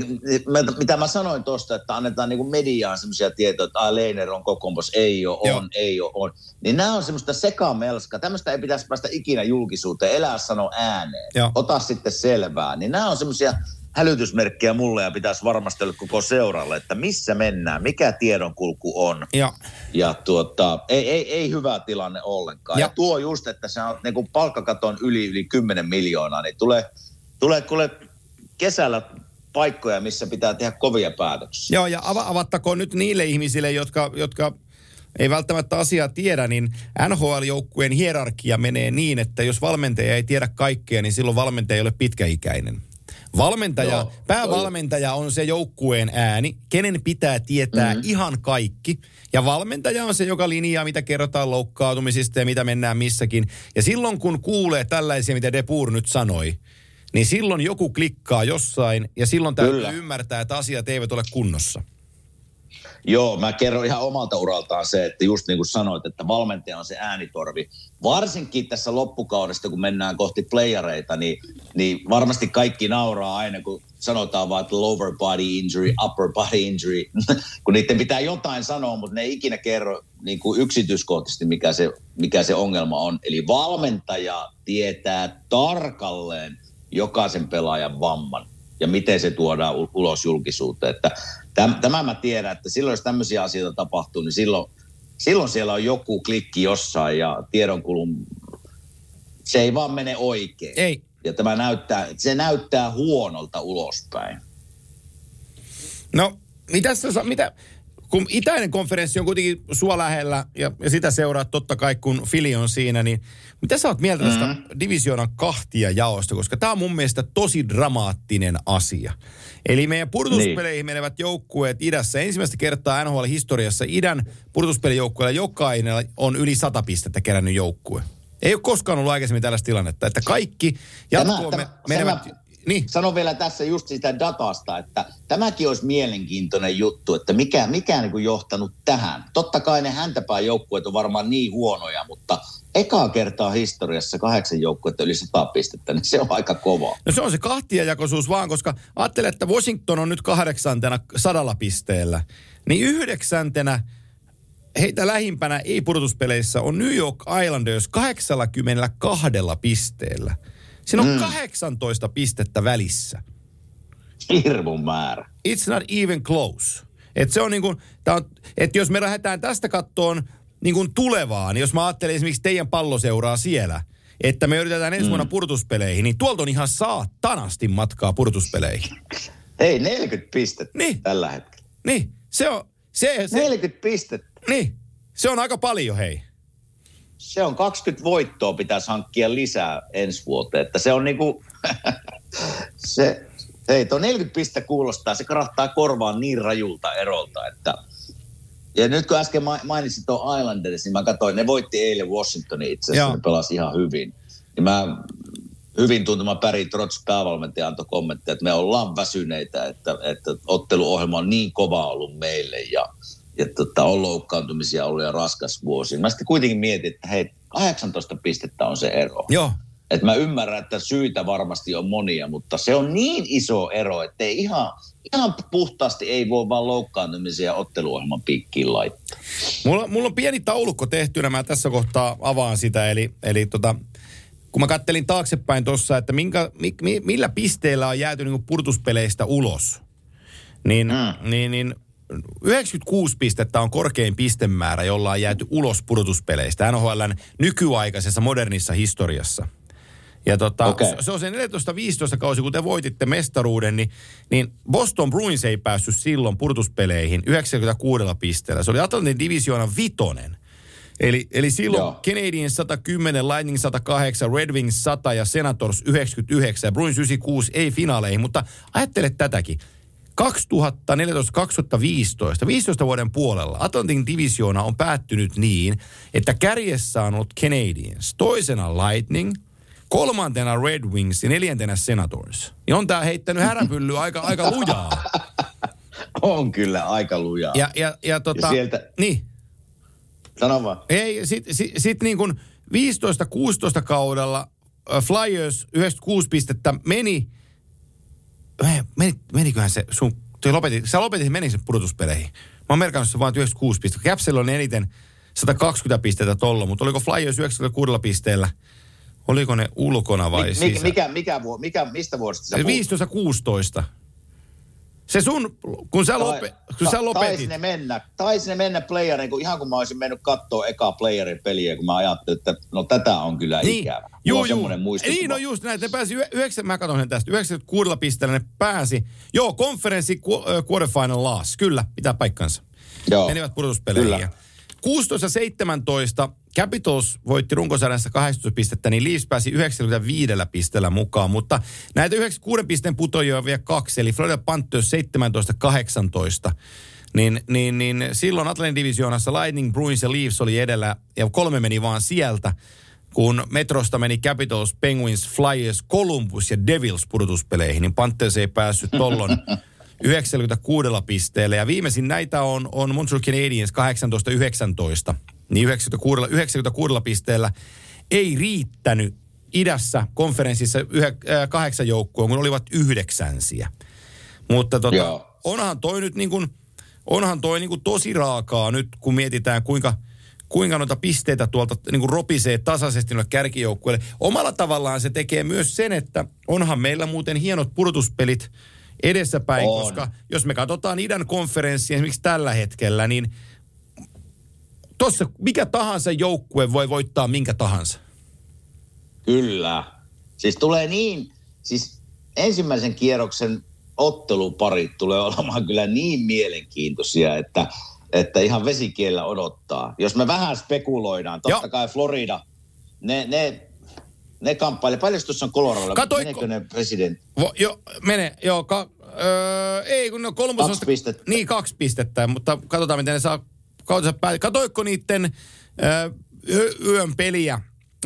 mitä mä sanoin tuosta, että annetaan niin mediaan semmoisia tietoja, että ah, Leiner on kokoomos, ei ole, on, Joo. ei ole, on. Niin nämä on semmoista sekamelska. Tämmöistä ei pitäisi päästä ikinä julkisuuteen. Elää sano ääneen. Joo. Ota sitten selvää. Niin nämä on semmoisia hälytysmerkkiä mulle ja pitäisi varmasti olla koko seuralle, että missä mennään, mikä tiedonkulku on. Ja, ja tuota, ei, ei, ei hyvä tilanne ollenkaan. Ja, ja tuo just, että se on niin palkkakaton yli, yli 10 miljoonaa, niin tulee, tulee kuule kesällä paikkoja, missä pitää tehdä kovia päätöksiä. Joo, ja av- avattakoon nyt niille ihmisille, jotka, jotka ei välttämättä asiaa tiedä, niin NHL-joukkueen hierarkia menee niin, että jos valmentaja ei tiedä kaikkea, niin silloin valmentaja ei ole pitkäikäinen. Valmentaja, Joo, päävalmentaja on se joukkueen ääni, kenen pitää tietää mm-hmm. ihan kaikki. Ja valmentaja on se, joka linjaa, mitä kerrotaan loukkaantumisista ja mitä mennään missäkin. Ja silloin kun kuulee tällaisia, mitä Depur nyt sanoi, niin silloin joku klikkaa jossain ja silloin täytyy Kyllä. ymmärtää, että asiat eivät ole kunnossa. Joo, mä kerron ihan omalta uraltaan se, että just niin kuin sanoit, että valmentaja on se äänitorvi. Varsinkin tässä loppukaudesta, kun mennään kohti playareita, niin, niin varmasti kaikki nauraa aina, kun sanotaan vaan, että lower body injury, upper body injury, kun niiden pitää jotain sanoa, mutta ne ei ikinä kerro niin kuin yksityiskohtaisesti, mikä se, mikä se ongelma on. Eli valmentaja tietää tarkalleen jokaisen pelaajan vamman ja miten se tuodaan ulos julkisuuteen. Että Täm, tämä mä tiedän, että silloin jos tämmöisiä asioita tapahtuu, niin silloin, silloin siellä on joku klikki jossain ja tiedonkulun, se ei vaan mene oikein. Ei. Ja tämä näyttää, se näyttää huonolta ulospäin. No, mitä sä, mitä, kun itäinen konferenssi on kuitenkin sua lähellä ja, ja sitä seuraa totta kai, kun Fili on siinä, niin mitä sä oot mieltä tästä mm-hmm. divisioonan kahtia jaosta? Koska tämä on mun mielestä tosi dramaattinen asia. Eli meidän purtuspeleihin niin. menevät joukkueet idässä. Ensimmäistä kertaa NHL-historiassa idän purtuspelijoukkueella jokainen on yli sata pistettä kerännyt joukkue. Ei ole koskaan ollut aikaisemmin tällaista tilannetta, että kaikki jatkoon me, menevät... Tämä, niin. Sanon vielä tässä just sitä datasta, että tämäkin olisi mielenkiintoinen juttu, että mikä, mikä niin kuin johtanut tähän. Totta kai ne häntäpään joukkueet on varmaan niin huonoja, mutta ekaa kertaa historiassa kahdeksan joukkuetta yli sata pistettä, niin se on aika kova. No se on se kahtiajakoisuus vaan, koska ajattele, että Washington on nyt kahdeksantena sadalla pisteellä. Niin yhdeksäntenä heitä lähimpänä ei-pudotuspeleissä on New York Islanders 82 pisteellä. Siinä on mm. 18 pistettä välissä. Hirvun määrä. It's not even close. Et se on niin kuin, on, että jos me lähdetään tästä kattoon niin kuin tulevaan, niin jos mä ajattelen esimerkiksi teidän palloseuraa siellä, että me yritetään ensi vuonna mm. purtuspeleihin, niin tuolta on ihan saatanasti matkaa purtuspeleihin. Hei, 40 pistettä niin. tällä hetkellä. Niin, se on... Se, se, 40 pistettä. Niin, se on aika paljon, hei se on 20 voittoa pitäisi hankkia lisää ensi vuoteen. Että se on niinku, se, hei, tuo 40 pistettä kuulostaa, se karahtaa korvaan niin rajulta erolta, että ja nyt kun äsken mainitsin tuon Islanders, niin mä katsoin, ne voitti eilen Washingtonin itse asiassa, ne pelasi ihan hyvin. Niin mä hyvin tuntuma Päri Trots päävalmentaja antoi kommentteja, että me ollaan väsyneitä, että, että otteluohjelma on niin kova ollut meille ja ja tota, on loukkaantumisia ollut ja raskas vuosi. Mä sitten kuitenkin mietin, että hei, 18 pistettä on se ero. Joo. Et mä ymmärrän, että syitä varmasti on monia, mutta se on niin iso ero, että ei ihan, ihan puhtaasti ei voi vaan loukkaantumisia otteluohjelman pikkiin laittaa. Mulla, mulla on pieni taulukko tehtynä, mä tässä kohtaa avaan sitä, eli, eli tota, kun mä kattelin taaksepäin tuossa, että minkä, mi, millä pisteellä on jääty niin purtuspeleistä ulos, niin, mm. niin, niin 96 pistettä on korkein pistemäärä, jolla on jääty ulos pudotuspeleistä NHLn nykyaikaisessa modernissa historiassa. Ja tota, okay. se, on se 14-15 kausi, kun te voititte mestaruuden, niin, niin Boston Bruins ei päässyt silloin purtuspeleihin 96 pisteellä. Se oli Atlantin divisioonan vitonen. Eli, eli silloin Joo. Canadiens 110, Lightning 108, Red Wings 100 ja Senators 99 ja Bruins 96 ei finaaleihin, mutta ajattele tätäkin. 2014-2015, 15 vuoden puolella Atlantin divisioona on päättynyt niin, että kärjessä on ollut Canadiens, toisena Lightning, kolmantena Red Wings ja neljäntenä Senators. Niin on tää heittänyt häränpyllyä aika, aika lujaa. On kyllä aika lujaa. Ja, ja, ja, tota, Ja sieltä- Niin, Sano vaan. Ei, sit, sit, sit niin kuin 15-16 kaudella äh, Flyers 96 pistettä meni, meni meniköhän se sun, toi lopetit, sä lopetit, meni sen pudotuspeleihin. Mä oon merkannut se vaan 96 pistettä. Capsilla on eniten 120 pistettä tolla, mutta oliko Flyers 96 pisteellä? Oliko ne ulkona vai Mi- sisä? mikä, mikä, mikä, mikä, mistä vuodesta sä puhut? 15-16. Se sun, kun sä, lope, kun sä lopetit. Taisi ne mennä, taisi ne mennä playerin, kun ihan kun mä olisin mennyt katsoa eka playerin peliä, kun mä ajattelin, että no tätä on kyllä Niin, ikävä. Mulla juu, on juu. muistikuva. Niin, no just näin. Ne pääsi, yh- yhdeksän, mä katson sen tästä, 96 pisteellä ne pääsi. Joo, konferenssi äh, quarterfinal loss, kyllä, pitää paikkansa. Joo. Menivät pudotuspeleihin. Kyllä. 16 ja 17 Capitals voitti runkosarjassa 18 pistettä, niin Leafs pääsi 95 pisteellä mukaan, mutta näitä 96 pisteen putoajia on vielä kaksi, eli Florida Panthers 17-18. Niin, niin, niin silloin Atlantin divisioonassa Lightning, Bruins ja Leafs oli edellä, ja kolme meni vaan sieltä, kun Metrosta meni Capitals, Penguins, Flyers, Columbus ja Devils pudotuspeleihin, niin Panthers ei päässyt tollon 96 pisteellä. Ja viimeisin näitä on, on Montreal Canadiens 18-19, niin 96, 96 pisteellä ei riittänyt idässä konferenssissa yhä, äh, kahdeksan joukkoon, kun olivat yhdeksänsiä. Mutta tota, Joo. onhan toi nyt niin kuin, onhan toi niin kuin tosi raakaa nyt, kun mietitään kuinka, kuinka noita pisteitä tuolta niin kuin ropisee tasaisesti noille kärkijoukkueille. Omalla tavallaan se tekee myös sen, että onhan meillä muuten hienot pudotuspelit edessäpäin, On. koska jos me katsotaan idän konferenssia esimerkiksi tällä hetkellä, niin tuossa mikä tahansa joukkue voi voittaa minkä tahansa. Kyllä. Siis tulee niin, siis ensimmäisen kierroksen otteluparit tulee olemaan kyllä niin mielenkiintoisia, että, että ihan vesikiellä odottaa. Jos me vähän spekuloidaan, totta Joo. kai Florida, ne, ne, ne kamppailee. Paljon tuossa on Colorado? Katoitko- Meneekö ne presidentti? Vo, jo, mene, joo, ka, öö, ei kun no kolmos Kaksi pistettä. Niin, kaksi pistettä, mutta katsotaan miten ne saa kautensa päin. Katoiko niiden öö, yö- yön peliä,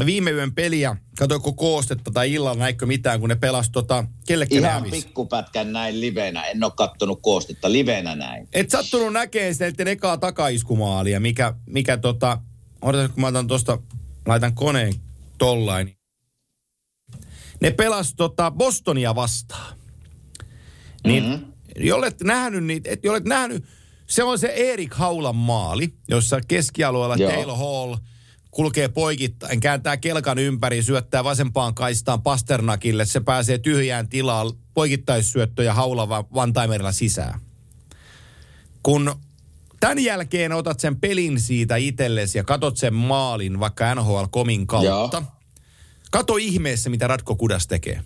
viime yön peliä, katoiko koostetta tai illalla näikö mitään, kun ne pelasi tota, kellekin ne Ihan hävisi? pikkupätkän näin livenä. En ole kattonut koostetta livenä näin. Et sattunut näkee sitä niiden ekaa takaiskumaalia, mikä, mikä tota, odotan kun mä otan tosta, laitan koneen tollain. Ne pelas tota Bostonia vastaan. Niin, mm-hmm. jollet nähnyt niitä, et jollet nähnyt, se on se Erik Haulan maali, jossa keskialueella Joo. Taylor Hall kulkee poikittain, kääntää kelkan ympäri, syöttää vasempaan kaistaan Pasternakille, se pääsee tyhjään tilaan, poikittaissyöttö ja Haula va- one-timerilla sisään. Kun tämän jälkeen otat sen pelin siitä itsellesi ja katot sen maalin vaikka NHL-komin kautta, Joo. Kato ihmeessä, mitä Ratko Kudas tekee.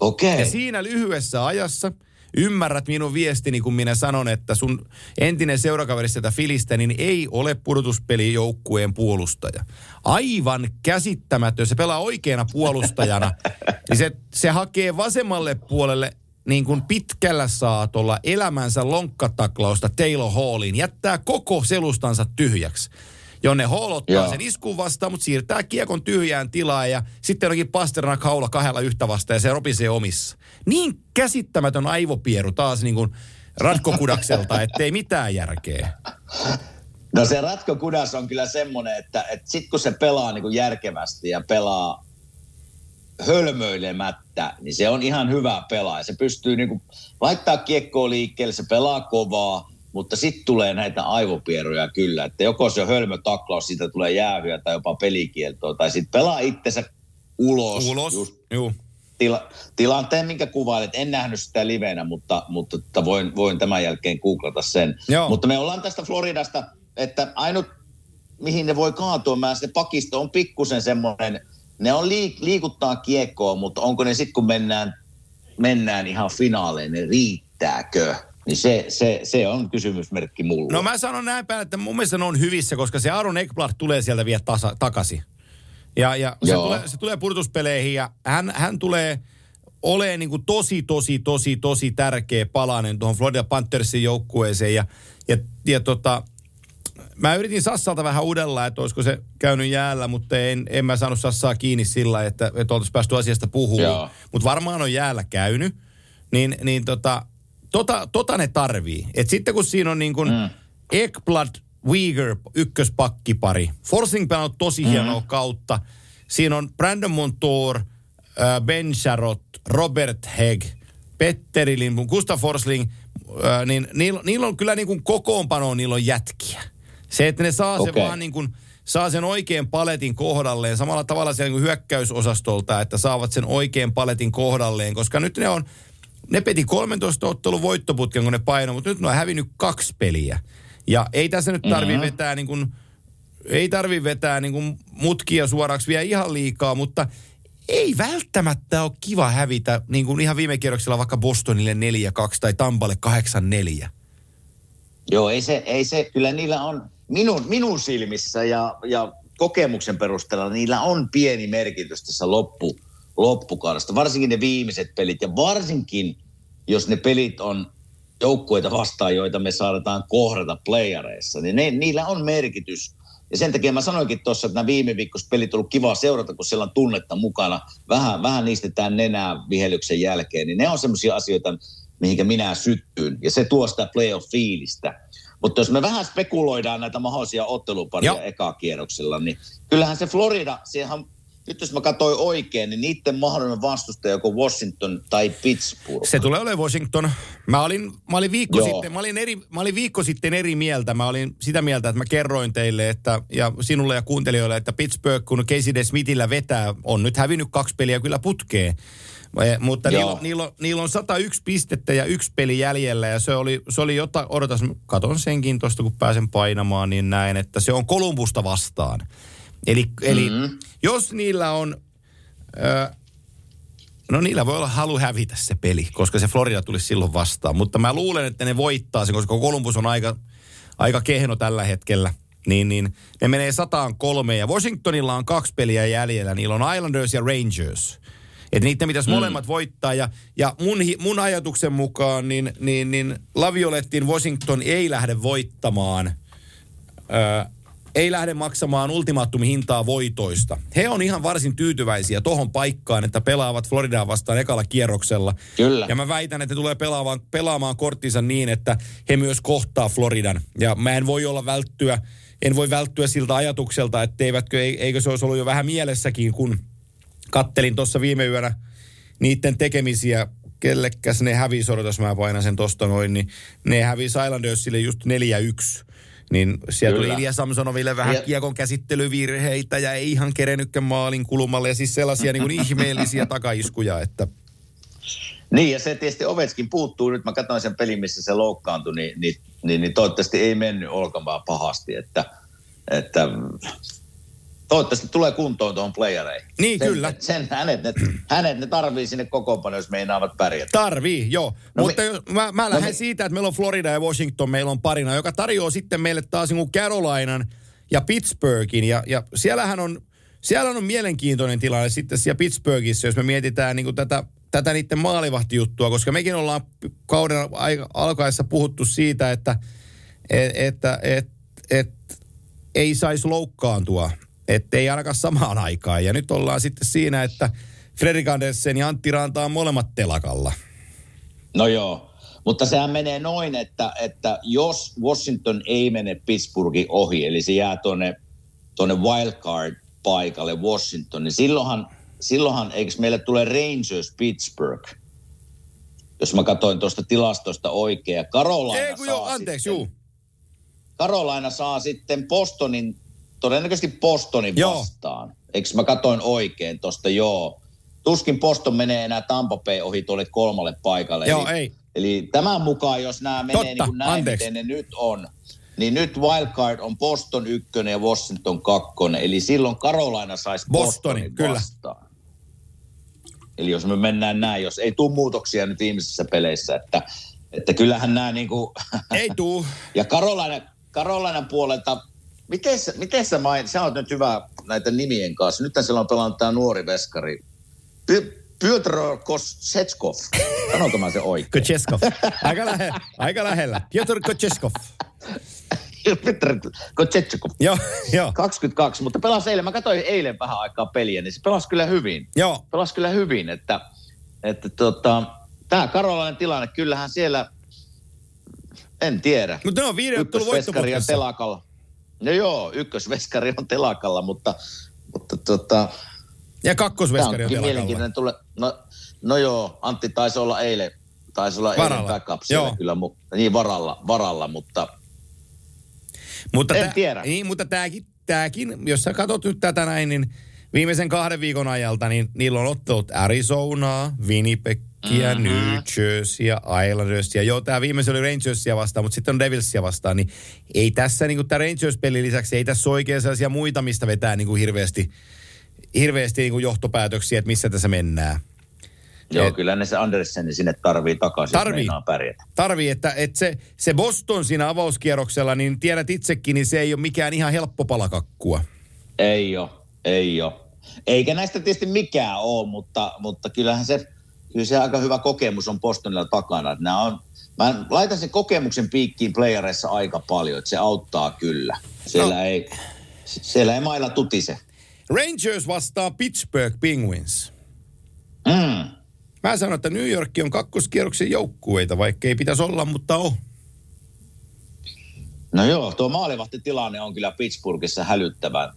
Okei. Ja Okay. siinä lyhyessä ajassa ymmärrät minun viestini, kun minä sanon, että sun entinen seurakaveri sieltä Filistä, niin ei ole pudotuspelijoukkueen puolustaja. Aivan käsittämätön. Se pelaa oikeana puolustajana. niin se, se hakee vasemmalle puolelle niin kuin pitkällä saatolla elämänsä lonkkataklausta Taylor Halliin. Jättää koko selustansa tyhjäksi jonne Hall ottaa Joo. sen iskun vastaan, mutta siirtää kiekon tyhjään tilaan ja sitten onkin Pasternak haula kahdella yhtä vastaan ja se ropisee omissa. Niin käsittämätön aivopieru taas niin kuin Ratkokudakselta, ettei mitään järkeä. No se Ratko Kudas on kyllä semmoinen, että, että sit kun se pelaa niin kuin järkevästi ja pelaa hölmöilemättä, niin se on ihan hyvä pelaaja. Se pystyy niin kuin laittaa kiekkoa liikkeelle, se pelaa kovaa, mutta sitten tulee näitä aivopieruja kyllä, että joko se on hölmötaklaus, siitä tulee jäähyä tai jopa pelikieltoa, tai sitten pelaa itsensä ulos. Ulos. Just Juu. tila, tilanteen, minkä kuvailet. En nähnyt sitä livenä, mutta, mutta voin, voin tämän jälkeen googlata sen. Joo. Mutta me ollaan tästä Floridasta, että ainut mihin ne voi kaatua, mä se pakisto on pikkusen semmoinen, ne on liik- liikuttaa kiekkoa, mutta onko ne sitten kun mennään, mennään ihan finaaleen, ne riittääkö? Niin se, se, se on kysymysmerkki mulle. No mä sanon näin päin, että mun mielestä ne on hyvissä, koska se Aaron Ekblad tulee sieltä vielä tasa, takaisin. Ja, ja se, Joo. tulee, se tulee pudotuspeleihin ja hän, hän tulee olemaan niin kuin tosi, tosi, tosi, tosi tärkeä palanen tuohon Florida Panthersin joukkueeseen. Ja, ja, ja tota, mä yritin Sassalta vähän udella, että olisiko se käynyt jäällä, mutta en, en mä saanut Sassaa kiinni sillä, että, että oltaisiin päästy asiasta puhumaan. Mutta varmaan on jäällä käynyt. Niin, niin tota, tota, tota ne tarvii. Et sitten kun siinä on niin kuin mm. Ekblad, Uyghur ykköspakkipari. Forsing on tosi mm. hienoa kautta. Siinä on Brandon Montour, äh, Ben Sharot, Robert Hegg, Petteri Lindblom, Gustav Forsling, äh, niin niillä, niillä on kyllä niin kuin kokoonpanoon, niillä on jätkiä. Se, että ne saa sen Okei. vaan niin kuin, saa sen oikean paletin kohdalleen, samalla tavalla siellä niin kuin hyökkäysosastolta, että saavat sen oikean paletin kohdalleen, koska nyt ne on, ne peti 13 ottelun voittoputken, kun ne paino, mutta nyt ne on hävinnyt kaksi peliä. Ja ei tässä nyt tarvi mm-hmm. vetää niin kuin, ei tarvi vetää niin kuin mutkia suoraksi vielä ihan liikaa, mutta ei välttämättä ole kiva hävitä niin kuin ihan viime kierroksella vaikka Bostonille 4-2 tai Tampalle 8-4. Joo, ei se, ei se, kyllä niillä on minun, minun silmissä ja, ja kokemuksen perusteella niillä on pieni merkitys tässä loppu, loppukaudesta. Varsinkin ne viimeiset pelit ja varsinkin, jos ne pelit on joukkueita vastaan, joita me saadaan kohdata playareissa, niin ne, niillä on merkitys. Ja sen takia mä sanoinkin tuossa, että nämä viime viikkoiset pelit on ollut kiva seurata, kun siellä on tunnetta mukana. Vähän, vähän niistetään nenää vihelyksen jälkeen, niin ne on semmoisia asioita, mihinkä minä syttyyn. Ja se tuo sitä playoff-fiilistä. Mutta jos me vähän spekuloidaan näitä mahdollisia otteluparia Joo. eka kierroksella, niin kyllähän se Florida, siihen nyt jos mä katsoin oikein, niin niiden mahdollinen vastustaja joko Washington tai Pittsburgh. Se tulee olemaan Washington. Mä olin, mä olin, viikko, Joo. sitten, mä, olin eri, mä olin viikko sitten eri mieltä. Mä olin sitä mieltä, että mä kerroin teille että, ja sinulle ja kuuntelijoille, että Pittsburgh, kun Casey DeSmithillä vetää, on nyt hävinnyt kaksi peliä kyllä putkeen. Eh, Mutta niillä, on- niillä, on, niillä on 101 pistettä ja yksi peli jäljellä ja se oli, se oli jotain, odotas, katon senkin tuosta kun pääsen painamaan, niin näin, että se on Kolumbusta vastaan. Eli, eli Mhm. jos niillä on, ö, no niillä voi olla halu hävitä se peli, koska se Florida tulisi silloin vastaan. Mutta mä luulen, että ne voittaa sen, koska Columbus on aika, aika kehno tällä hetkellä. Niin, niin ne menee sataan kolme ja Washingtonilla on kaksi peliä jäljellä. Niillä on Islanders ja Rangers. Että niiden pitäisi mm. molemmat voittaa. Ja, ja mun, mun ajatuksen mukaan niin, niin, niin Laviolettin Washington ei lähde voittamaan ö, ei lähde maksamaan ultimaattumihintaa voitoista. He on ihan varsin tyytyväisiä tohon paikkaan, että pelaavat Floridaa vastaan ekalla kierroksella. Kyllä. Ja mä väitän, että ne tulee pelaamaan, pelaamaan korttinsa niin, että he myös kohtaa Floridan. Ja mä en voi olla välttyä, en voi välttyä siltä ajatukselta, että eivätkö, eikö se olisi ollut jo vähän mielessäkin, kun kattelin tuossa viime yönä niiden tekemisiä, kellekäs ne hävisi, odotas mä painan sen tosta noin, niin ne hävisi Islandersille just 4-1. Niin siellä tuli. Ilja Samsonoville vähän Ja- kiekon käsittelyvirheitä ja ei ihan kerennytkään maalin kulmalle ja siis sellaisia niin kuin ihmeellisiä takaiskuja, että Niin, ja se tietysti Ovetskin puuttuu. Nyt mä katsoin sen pelin, missä se loukkaantui, niin, niin, niin, niin toivottavasti ei mennyt olkamaan pahasti. Että, että toivottavasti tulee kuntoon tuohon playereihin. Niin, sen, kyllä. Sen, hänet, ne, hänet ne tarvii sinne kokoonpano, jos meinaavat pärjätä. Tarvii, joo. No No Mutta mi- jos, mä, mä lähden mi- siitä, että meillä on Florida ja Washington, meillä on parina, joka tarjoaa sitten meille taas niin Carolinan ja Pittsburghin. Ja, ja siellähän on, siellä on mielenkiintoinen tilanne sitten siellä Pittsburghissa, jos me mietitään niin tätä, tätä niiden maalivahtijuttua, koska mekin ollaan kauden aika, alkaessa puhuttu siitä, että et, että et, et, ei saisi loukkaantua, ettei ainakaan samaan aikaan. Ja nyt ollaan sitten siinä, että Fredrik Andersen ja Antti Ranta on molemmat telakalla. No joo, mutta sehän menee noin, että, että jos Washington ei mene Pittsburghin ohi, eli se jää tuonne, tuonne wildcard-paikalle Washington, niin silloinhan, silloinhan eikö meille tule Rangers Pittsburgh? Jos mä katsoin tuosta tilastosta oikein. Ei kun joo, saa anteeksi, sitten, juu. Carolina saa sitten Bostonin, todennäköisesti Bostonin Joo. vastaan. Eikö mä katoin oikein tuosta, joo. Tuskin Boston menee enää Tampa Bay ohi tuolle kolmalle paikalle. Joo, eli, ei. Eli tämän mukaan, jos nämä menee Totta, niin kuin näin, anteeksi. miten ne nyt on, niin nyt wildcard on Boston ykkönen ja Washington kakkonen. Eli silloin Carolina saisi Bostoni, Bostonin kyllä. vastaan. Eli jos me mennään näin, jos ei tule muutoksia nyt viimeisissä peleissä, että että kyllähän nämä niinku, Ei tuu. ja Karolainen, Karolainen puolelta, miten sä, miten sä main, sä oot nyt hyvä näitä nimien kanssa. Nyt siellä on pelannut tämä nuori veskari. Py- Pyotr Kosetskov. Sanonko mä se oikein? Kocheskov. Aika, lähe, aika lähellä. Piotr Kocheskov. Pyotr Kosetskov. Joo, joo. 22, mutta pelasi eilen. Mä katsoin eilen vähän aikaa peliä, niin se pelasi kyllä hyvin. Joo. Pelasi kyllä hyvin, että, että tota, tämä Karolainen tilanne, kyllähän siellä, en tiedä. Mutta ne on viiden ottelun voittoputkessa. telakalla. No joo, ykkösveskari on telakalla, mutta, mutta tota, Ja kakkosveskari on mielenkiintoinen tule. No, no joo, Antti taisi olla eilen, taisi olla eilen Varalla. backup siellä Joo. kyllä, mu, niin varalla, varalla, mutta Mutta En tää- tiedä. Niin, mutta tämäkin, tämäkin, jos sä katsot nyt tätä näin, niin viimeisen kahden viikon ajalta, niin niillä on ottelut Arizonaa, Winnipegia, mm-hmm. New Jerseyä, Islandersia. Joo, tämä viimeisen oli Rangersia vastaan, mutta sitten on Devilsia vastaan. Niin ei tässä niin kuin tämä Rangers-pelin lisäksi, ei tässä oikein sellaisia muita, mistä vetää niin kuin hirveästi, hirveästi niin kuin johtopäätöksiä, että missä tässä mennään. joo, Et- kyllä ne se Andersen sinne tarvii takaisin, Tarvii. jos pärjätä. Tarvii, että, että se, se Boston siinä avauskierroksella, niin tiedät itsekin, niin se ei ole mikään ihan helppo palakakkua. Ei ole, ei ole. Eikä näistä tietysti mikään ole, mutta, mutta kyllähän se, kyllä se aika hyvä kokemus on Bostonilla takana. Että nämä on, mä laitan sen kokemuksen piikkiin playereissa aika paljon, että se auttaa kyllä. Siellä, No. ei, siellä ei mailla tutise. Rangers vastaa Pittsburgh Penguins. Mm. Mä sanon, että New York on kakkoskierroksen joukkueita, vaikka ei pitäisi olla, mutta on. No joo, tuo maalivahtitilanne on kyllä Pittsburghissa hälyttävä.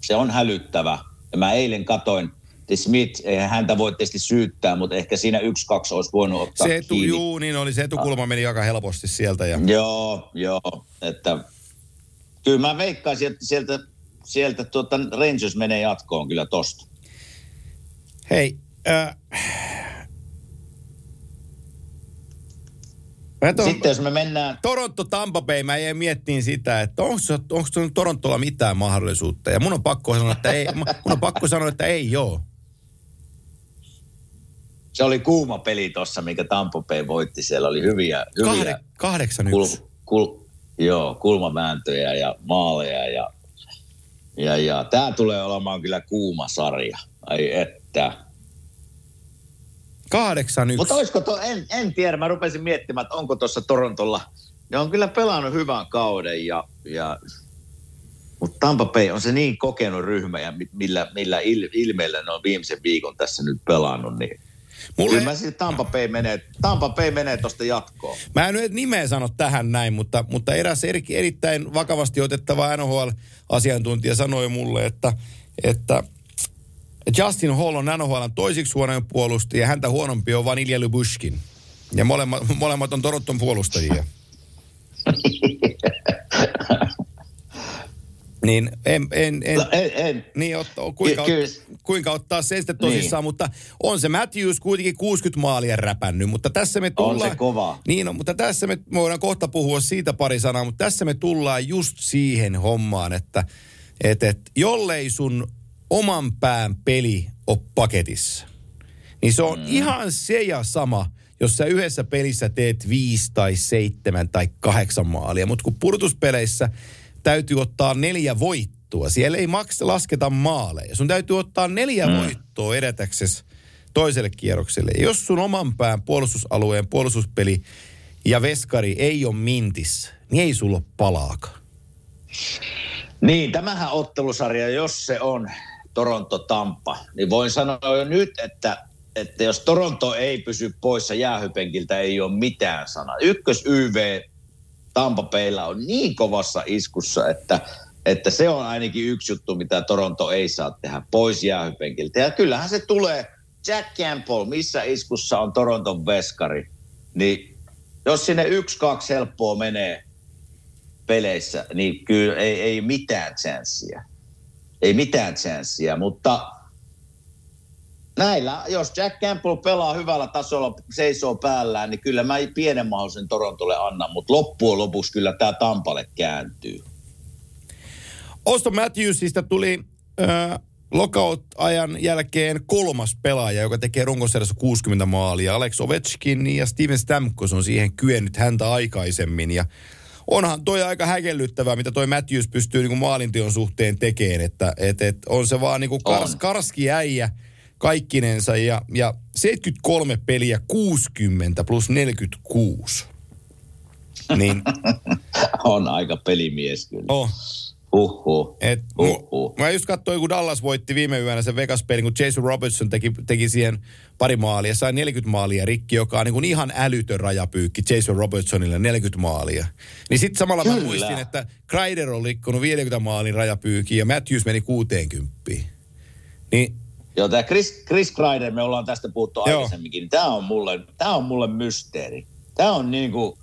Se on hälyttävä. Ja mä eilen katoin, Smith, eihän häntä voi tietysti syyttää, mutta ehkä siinä yksi, kaksi olisi voinut ottaa Se etu, kiinni. juu, niin oli se etukulma meni aika helposti sieltä. Ja... Joo, joo. Että, kyllä mä veikkaisin, että sieltä, sieltä tuota Rangers menee jatkoon kyllä tosta. Hei, äh... Ton... Sitten jos me mennään, Toronto Tampa Bay, mä jäin miettiin sitä, että onko onko Torontolla mitään mahdollisuutta. Ja mun on pakko sanoa, että ei, mun on pakko sanoa, että ei joo. Se oli kuuma peli tuossa, mikä Tampa Bay voitti. Siellä oli hyviä, hyviä Kahde, kahdeksan kul, kul, joo, kulmavääntöjä ja maaleja. Ja, ja, ja tämä tulee olemaan kyllä kuuma sarja. Ai että. Kahdeksan yksi. Mutta olisiko to, en, en tiedä, mä rupesin miettimään, että onko tuossa Torontolla, ne on kyllä pelannut hyvän kauden ja, ja mutta Tampa Bay on se niin kokenut ryhmä ja mi- millä, millä il, ilmeellä ne on viimeisen viikon tässä nyt pelannut, niin Mulle, kyllä mä sitten Tampa Bay menee, Tampa Bay menee tuosta jatkoon. Mä en nyt nimeä sano tähän näin, mutta, mutta eräs eri, erittäin vakavasti otettava NHL-asiantuntija sanoi mulle, että, että Justin Hall on NHLn toisiksi huonoin puolustaja ja häntä huonompi on vain Ilja Lybushkin. Ja molemmat, molemmat on Toronton puolustajia. niin en, en, en, No, en, en. niin, ot, kuinka, ot, kuinka ottaa sen sitten tosissaan, Niin. mutta on se Matthews kuitenkin 60 maalia räpännyt, mutta tässä me On tullaan... se kova. Niin on, mutta tässä me, me voidaan kohta puhua siitä pari sanaa, mutta tässä me tullaan just siihen hommaan, että et, et, jollei sun oman pään peli ole paketissa, niin se on mm. ihan se ja sama, jos sä yhdessä pelissä teet viisi tai seitsemän tai kahdeksan maalia, mutta kun purtuspeleissä täytyy ottaa neljä voittoa, siellä ei maksa, lasketa maaleja. Sun täytyy ottaa neljä mm. voittoa edetäksesi toiselle kierrokselle. Ja jos sun oman pään puolustusalueen puolustuspeli ja veskari ei ole mintissä, niin ei sulla ole palaakaan. Niin, tämähän ottelusarja, jos se on Toronto-Tampa, niin voin sanoa jo nyt, että, että jos Toronto ei pysy poissa jäähypenkiltä, ei ole mitään sanaa. Ykkös YV Tampa Baylla on niin kovassa iskussa, että, että se on ainakin yksi juttu, mitä Toronto ei saa tehdä pois jäähypenkiltä. Ja kyllähän se tulee, Jack Campbell, missä iskussa on Toronton veskari, niin jos sinne yksi, kaksi helppoa menee peleissä, niin kyllä ei, ei mitään chanssiä. Ei mitään chanssiä, mutta näillä, jos Jack Campbell pelaa hyvällä tasolla, seisoo päällään, niin kyllä mä pienen mahdollisen Torontolle annan, mutta loppujen lopuksi kyllä tämä Tampalle kääntyy. Auston Matthewsista tuli äh, lockout-ajan jälkeen kolmas pelaaja, joka tekee runkosarjassa 60 maalia. Alex Ovechkin ja Steven Stamkos on siihen kyennyt häntä aikaisemmin. Ja onhan toi aika häkellyttävää, mitä toi Matthews pystyy niin maalintion suhteen tekemään. Että et, et on se vaan niin kuin kars, On. karski äijä kaikkinensa. Ja, ja 73 peliä 60 plus 46. Niin, On aika pelimies kyllä. oh, Huhhuh. Et, Huhhuh. mu, mä just katsoin, kun Dallas voitti viime yönä sen Vegas-pelin, kun Jason Robertson teki, teki siihen pari maalia, sai 40 maalia rikki, joka on niin kuin ihan älytön rajapyykki Jason Robertsonille 40 maalia. Niin sitten samalla mä Kyllä. muistin, että Kreider on likkunut 50 maalin rajapyykin ja Matthews meni 60. Niin Joo, tämä Chris, Chris Kreider, me ollaan tästä puhuttu Joo. aikaisemminkin, niin tämä on mulle, tämä on mulle mysteeri. Tämä on niin kuin,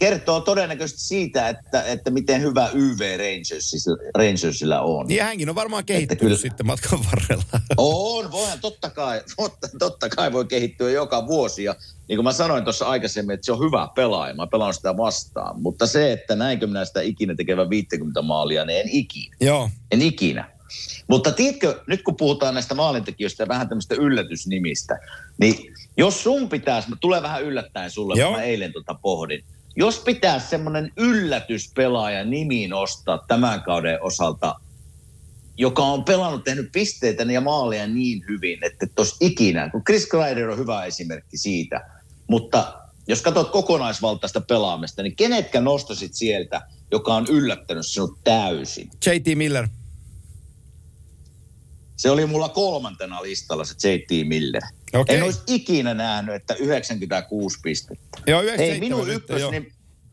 kertoo todennäköisesti siitä, että, että miten hyvä YV Rangersilla, Rangersilla on. Niin ja hänkin on varmaan kehittynyt kyllä. sitten matkan varrella. On, voihan totta kai, totta, totta kai voi kehittyä joka vuosi. Ja niin kuin mä sanoin tuossa aikaisemmin, että se on hyvä pelaaja, mä pelaan sitä vastaan. Mutta se, että näinkö minä sitä ikinä tekevän 50 maalia, niin en ikinä. Joo. En ikinä. Mutta tiedätkö, nyt kun puhutaan näistä maalintekijöistä ja vähän tämmöistä yllätysnimistä, niin jos sun pitäisi, mä tulee vähän yllättäen sulle, Joo. kun mä eilen tota pohdin. Jos pitäisi semmoinen yllätyspelaaja nimi nostaa tämän kauden osalta, joka on pelannut, tehnyt pisteitä ja maaleja niin hyvin, että et olisi ikinä, kun Chris Kreider on hyvä esimerkki siitä, mutta jos katsot kokonaisvaltaista pelaamista, niin kenetkä nostasit sieltä, joka on yllättänyt sinut täysin? JT Miller. Se oli mulla kolmantena listalla se JT Miller. Okei. En olisi ikinä nähnyt, että 96 pistettä. Joo, Ei 97 minun nyt, ykkös, joo. niin,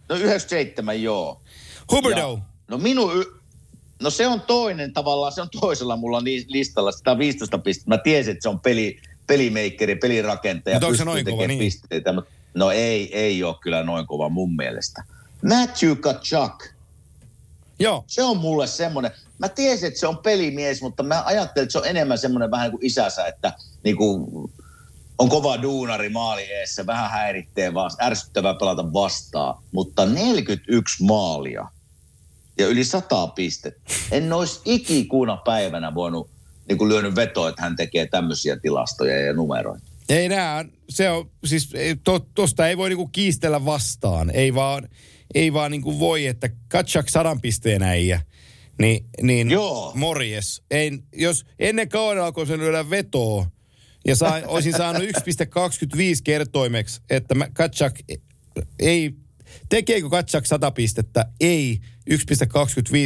no 97 joo. Huberdeau. Ja, no minun, y- no se on toinen tavallaan, se on toisella mulla ni- listalla, sitä 15 pistettä. Mä tiesin, että se on peli, pelimeikkeri, pelirakentaja. Mutta onko se noin kova, niin? Pisteitä, mutta no ei, ei ole kyllä noin kova mun mielestä. Matthew Kachuk, Joo. se on mulle semmoinen, mä tiesin, että se on pelimies, mutta mä ajattelin, että se on enemmän semmoinen vähän kuin isänsä, että niin kuin on kova duunari maali eessä, vähän häiritsee vaan, ärsyttävää pelata vastaan, mutta 41 maalia ja yli 100 pistettä. En olisi ikikuuna päivänä voinut niin kuin lyönyt vetoa, että hän tekee tämmöisiä tilastoja ja numeroita. Ei nää, se on, siis to, tosta ei voi niinku kiistellä vastaan. Ei vaan, ei vaan niinku voi, että Katsak sadan pisteen äijä. Niin, niin Joo. morjes. Ei, jos ennen kauden alkoi sen lyödä vetoa, ja sain, olisin saanut 1,25 kertoimeksi, että mä, Katsak ei, tekeekö Katsak 100 pistettä? Ei, 1,25,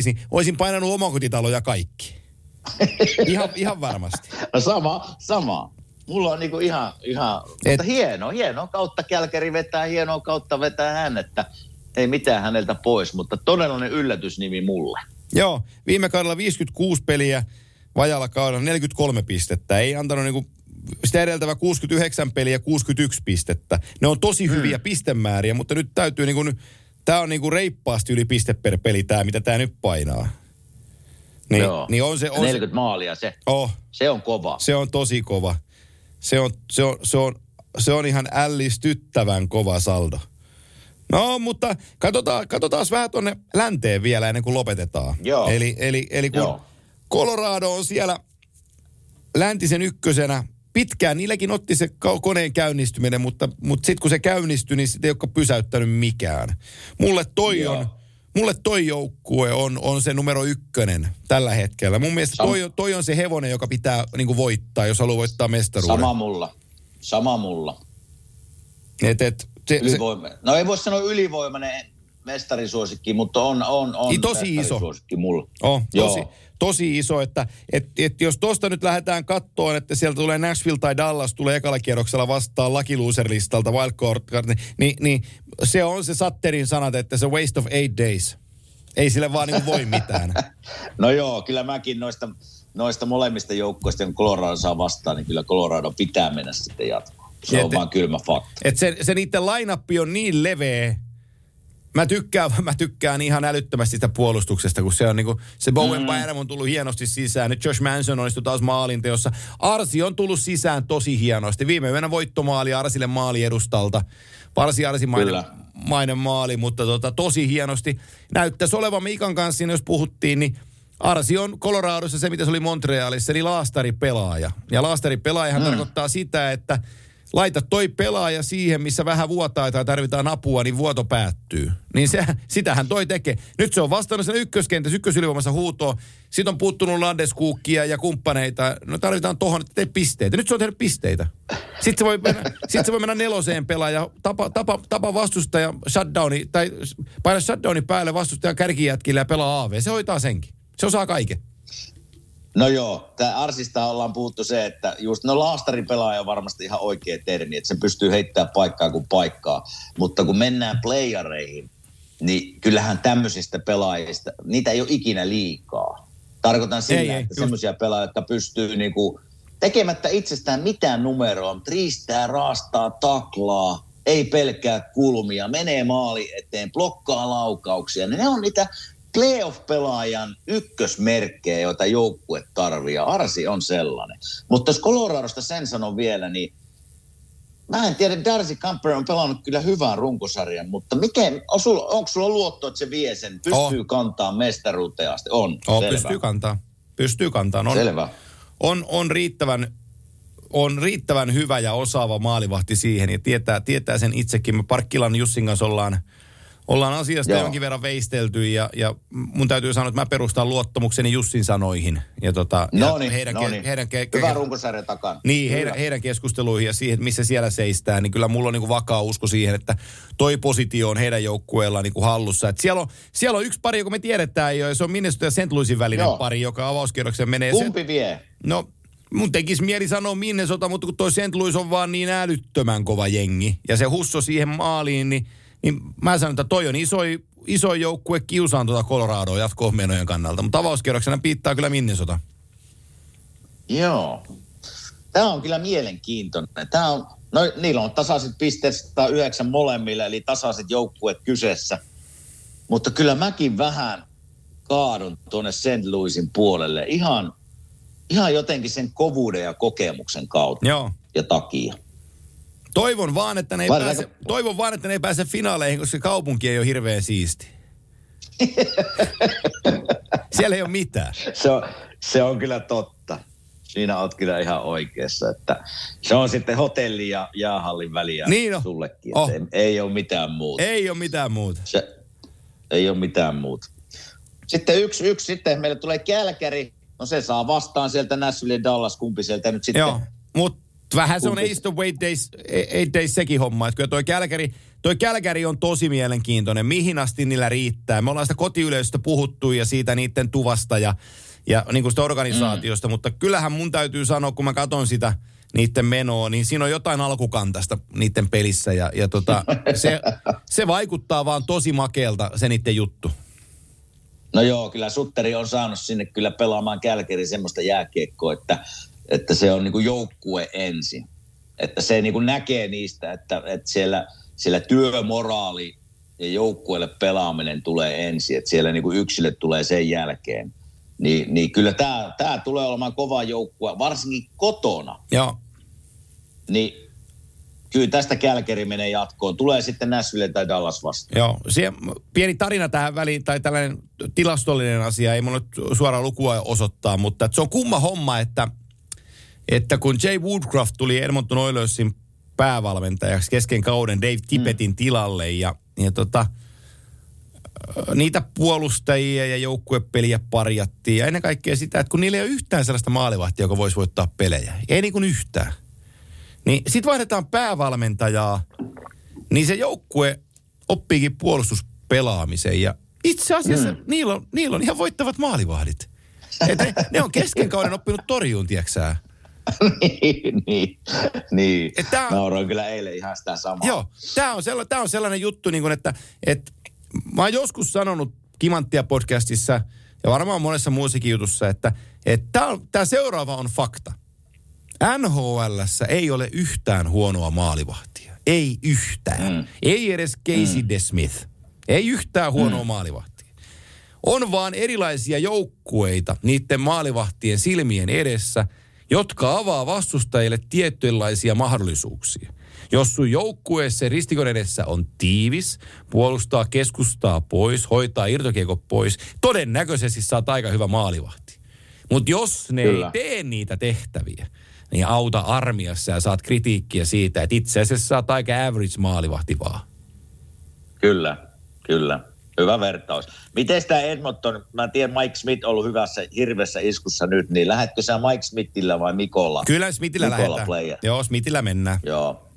niin olisin painanut omakotitaloja kaikki. Ihan, ihan varmasti. No sama, sama. Mulla on niinku ihan, ihan Et- mutta hieno, hieno kautta Kälkäri vetää, hienoa kautta vetää hän, että ei mitään häneltä pois, mutta todellinen yllätysnimi mulle. Joo, viime kaudella 56 peliä, vajalla kaudella 43 pistettä. Ei antanut niinku sitä edeltävä 69 peliä 61 pistettä. Ne on tosi hyviä Hmm. pistemääriä, mutta nyt täytyy niinku, tämä on niinku reippaasti yli piste per peli tämä, mitä tämä nyt painaa. Niin, Joo. niin on se, on 40 maalia, se, se, oh, se on kova. se on tosi kova. Se on, se on, se on, se on ihan ällistyttävän kova saldo. No, mutta katsotaan, katsotaan vähän tuonne länteen vielä ennen kuin lopetetaan. Joo. Eli, eli, eli kun Joo. Colorado on siellä läntisen ykkösenä, pitkään niilläkin otti se koneen käynnistyminen, mutta, mutta sitten kun se käynnistyi, niin sitä ei ole pysäyttänyt mikään. Mulle toi Joo. on, mulle toi joukkue on, on se numero ykkönen tällä hetkellä. Mun mielestä Sam- toi, toi on se hevonen, joka pitää niin voittaa, jos haluaa voittaa mestaruuden. Sama mulla. Sama mulla. Et, et, se, se. No ei voi sanoa ylivoimainen mestarisuosikki, mutta on, on, on Niin, tosi iso. mulla. Oh, tosi, Joo. tosi iso, että et, et jos tosta nyt lähdetään kattoon, että sieltä tulee Nashville tai Dallas, tulee ekalla kierroksella vastaan Lucky Loser-listalta, wildcard, niin, niin, niin se on se Satterin sanat, että se waste of eight days. Ei sille vaan niin voi mitään. No joo, kyllä mäkin noista, noista molemmista joukkoista, kun Colorado saa vastaan, niin kyllä Colorado pitää mennä sitten jatkoon. Se Ja on vaan kylmä fakta. Et se, se niiden lainappi on niin leveä. Mä tykkään, mä tykkään ihan älyttömästi sitä puolustuksesta, kun se on niinku, se Bowen mm. Byram on tullut hienosti sisään. Nyt Josh Manson onnistui taas maalinteossa. Arsi on tullut sisään tosi hienosti. Viime yönä voittomaali Arsille maali edustalta. Varsin Arsimainen Kyllä. mainen maali, mutta tota, tosi hienosti. Näyttäisi olevan Mikan kanssa, siinä jos puhuttiin, niin Arsi on Coloradossa se, mitä se oli Montrealissa, eli laastaripelaaja. Ja laastaripelaajahan mm. tarkoittaa sitä, että laita toi pelaaja siihen, missä vähän vuotaa tai tarvitaan apua, niin vuoto päättyy. Niin se, sitähän toi tekee. Nyt se on vastannut sen ykköskentässä, ykkösylivoimassa huutoa. Sitten on puuttunut Landeskuukkia ja kumppaneita. No tarvitaan tohon, että tee pisteitä. Nyt se on tehnyt pisteitä. Sitten se voi mennä, sitten se voi mennä neloseen pelaaja, tapa, tapa, tapa vastustaja shutdowni, tai paina shutdowni päälle vastustajan kärkijätkille ja pelaa AV. Se hoitaa senkin. Se osaa kaiken. No joo, tämä Arsista ollaan puhuttu se, että just no laastarin pelaaja on varmasti ihan oikea termi, että se pystyy heittämään paikkaa kuin paikkaa. Mutta kun mennään playareihin, niin kyllähän tämmöisistä pelaajista, niitä ei ole ikinä liikaa. Tarkoitan sillä, Ei, ei, että semmoisia pelaajia, jotka pystyy niinku tekemättä itsestään mitään numeroa, mutta riistää, raastaa, taklaa, ei pelkkää kulmia, menee maali eteen, blokkaa laukauksia. Ne on niitä playoff-pelaajan ykkösmerkkejä, joita joukkue tarvii, ja Arsi on sellainen. Mutta jos Coloradosta sen sanon vielä, niin mä en tiedä, Darcy Camper on pelannut kyllä hyvän runkosarjan, mutta mikä, on sulla, onko sulla luotto, että se vie sen, pystyy On. kantaa mestaruuteen asti? On, Oh, selvä. pystyy kantaa. Pystyy kantaa. On, Selvä. on, on riittävän on riittävän hyvä ja osaava maalivahti siihen ja tietää, tietää sen itsekin. Me Parkkilan Jussin kanssa ollaan, ollaan asiasta Joo. jonkin verran veistelty ja, ja mun täytyy sanoa, että mä perustan luottamukseni Jussin sanoihin. Ja tota, ja No niin, heidän, no ke- niin. heidän, ke- Hyvä ke- runkosarja takana. niin, heidän, heidän keskusteluihin ja siihen, missä siellä seistää, niin kyllä mulla on niin kuin vakaa usko siihen, että toi positio on heidän joukkueellaan niin kuin hallussa. Et siellä, on, siellä on yksi pari, joka me tiedetään jo, ja se on Minnesota ja St. Louisin välinen Joo. pari, joka avauskierroksen menee. Kumpi vie? no, mun tekisi mieli sanoa Minnesota, mutta kun toi St. Louis on vaan niin älyttömän kova jengi, ja se husso siihen maaliin, niin, niin mä sanon, että toi on iso, iso joukkue kiusaan tuota Coloradoa jatko-menojen kannalta. Mutta avauskierroksena piittaa kyllä Minnesota. Joo. Tämä on kyllä mielenkiintoinen. Tämä on, no, niillä on tasaiset pisteet 109 molemmille, eli tasaiset joukkueet kyseessä. Mutta kyllä mäkin vähän kaadun tuonne St. Louisin puolelle ihan, ihan jotenkin sen kovuuden ja kokemuksen kautta Joo. ja takia. Toivon vaan, että ne ei, Vai- pääse, toivon vaan, että ne ei pääse finaaleihin, koska kaupunki ei ole hirveän siisti. Siellä ei ole mitään. Se on, se on kyllä totta. Siinä oot kyllä ihan oikeassa, että se on sitten hotelli ja jäähallin väliä Niin on. sullekin. Oh. Oh. Ei ole mitään muuta. Ei ole mitään muuta. Se, ei ole mitään muuta. Sitten yksi, yksi sitten meille tulee Kälkäri. No se saa vastaan sieltä Nashville Dallas, kumpi sieltä nyt sitten. Joo, mutta vähän se on Kumpi? East of Eight Days, eight days sekin homma. Että kyllä toi Kälkäri, toi Kälkäri on tosi mielenkiintoinen. Mihin asti niillä riittää? Me ollaan sitä kotiyleisöstä puhuttu ja siitä niiden tuvasta ja, ja niin kuin sitä organisaatiosta. Mm. Mutta kyllähän mun täytyy sanoa, kun mä katson sitä niiden menoa, niin siinä on jotain alkukantasta niiden pelissä. Ja, ja tota, se, se vaikuttaa vaan tosi makeelta se niiden juttu. No joo, kyllä Sutteri on saanut sinne kyllä pelaamaan Kälkäri semmoista jääkiekkoa, että, että se on niin kuin joukkue ensin. Että se niin kuin näkee niistä, että, että siellä, siellä työmoraali ja joukkueelle pelaaminen tulee ensin, että siellä niin kuin yksilöt tulee sen jälkeen. Niin, niin kyllä tämä, tämä tulee olemaan kova joukkue, varsinkin kotona. Joo, Niin kyllä tästä Kälkeri menee jatkoon. Tulee sitten Nashville tai Dallas vastaan. Joo, se pieni tarina tähän väliin, tai tällainen tilastollinen asia, ei mulla nyt suoraan lukua osoittaa, mutta se on kumma homma, että, että kun Jay Woodcraft tuli Edmonton Oilersin päävalmentajaksi kesken kauden Dave Tippetin mm. tilalle, ja, ja tota, niitä puolustajia ja joukkuepeliä parjattiin, ja ennen kaikkea sitä, että kun niillä ei ole yhtään sellaista maalivahtia, joka voisi voittaa pelejä, ei niin kuin yhtään. Niin sit vaihdetaan päävalmentajaa, niin se joukkue oppiikin puolustuspelaamisen ja itse asiassa mm. niillä, on, niillä on ihan voittavat maalivahdit. Et ne, ne on kesken kauden oppinut torjuun, tieksää. niin, niin, niin. Tää- Nauroin kyllä eilen ihan sitä samaa. Joo, tämä on, sella, on sellainen juttu, niin kun, että, että mä oon joskus sanonut Kimanttia podcastissa ja varmaan monessa muussakin jutussa, että tämä seuraava on fakta. NHLssä ei ole yhtään huonoa maalivahtia. Ei yhtään. Mm. Ei edes Casey mm. DeSmith. Ei yhtään huonoa mm. maalivahtia. On vaan erilaisia joukkueita niiden maalivahtien silmien edessä, jotka avaa vastustajille tietynlaisia mahdollisuuksia. Jos sun joukkueessa ristikon edessä on tiivis, puolustaa keskustaa pois, hoitaa irtokiekot pois, todennäköisesti saat aika hyvä maalivahti. Mutta jos ne Kyllä. ei tee niitä tehtäviä, niin auta armiassa ja saat kritiikkiä siitä, että itse asiassa saat aika average maalivahti vaan. Kyllä, kyllä. Hyvä vertaus. Miten tämä Edmonton, mä tiedän Mike Smith on ollut hyvässä, hirveässä iskussa nyt, niin lähetkö sä Mike Smithillä vai Mikolla? Kyllä Smithillä lähdetään. Joo, Smithillä mennään. Joo.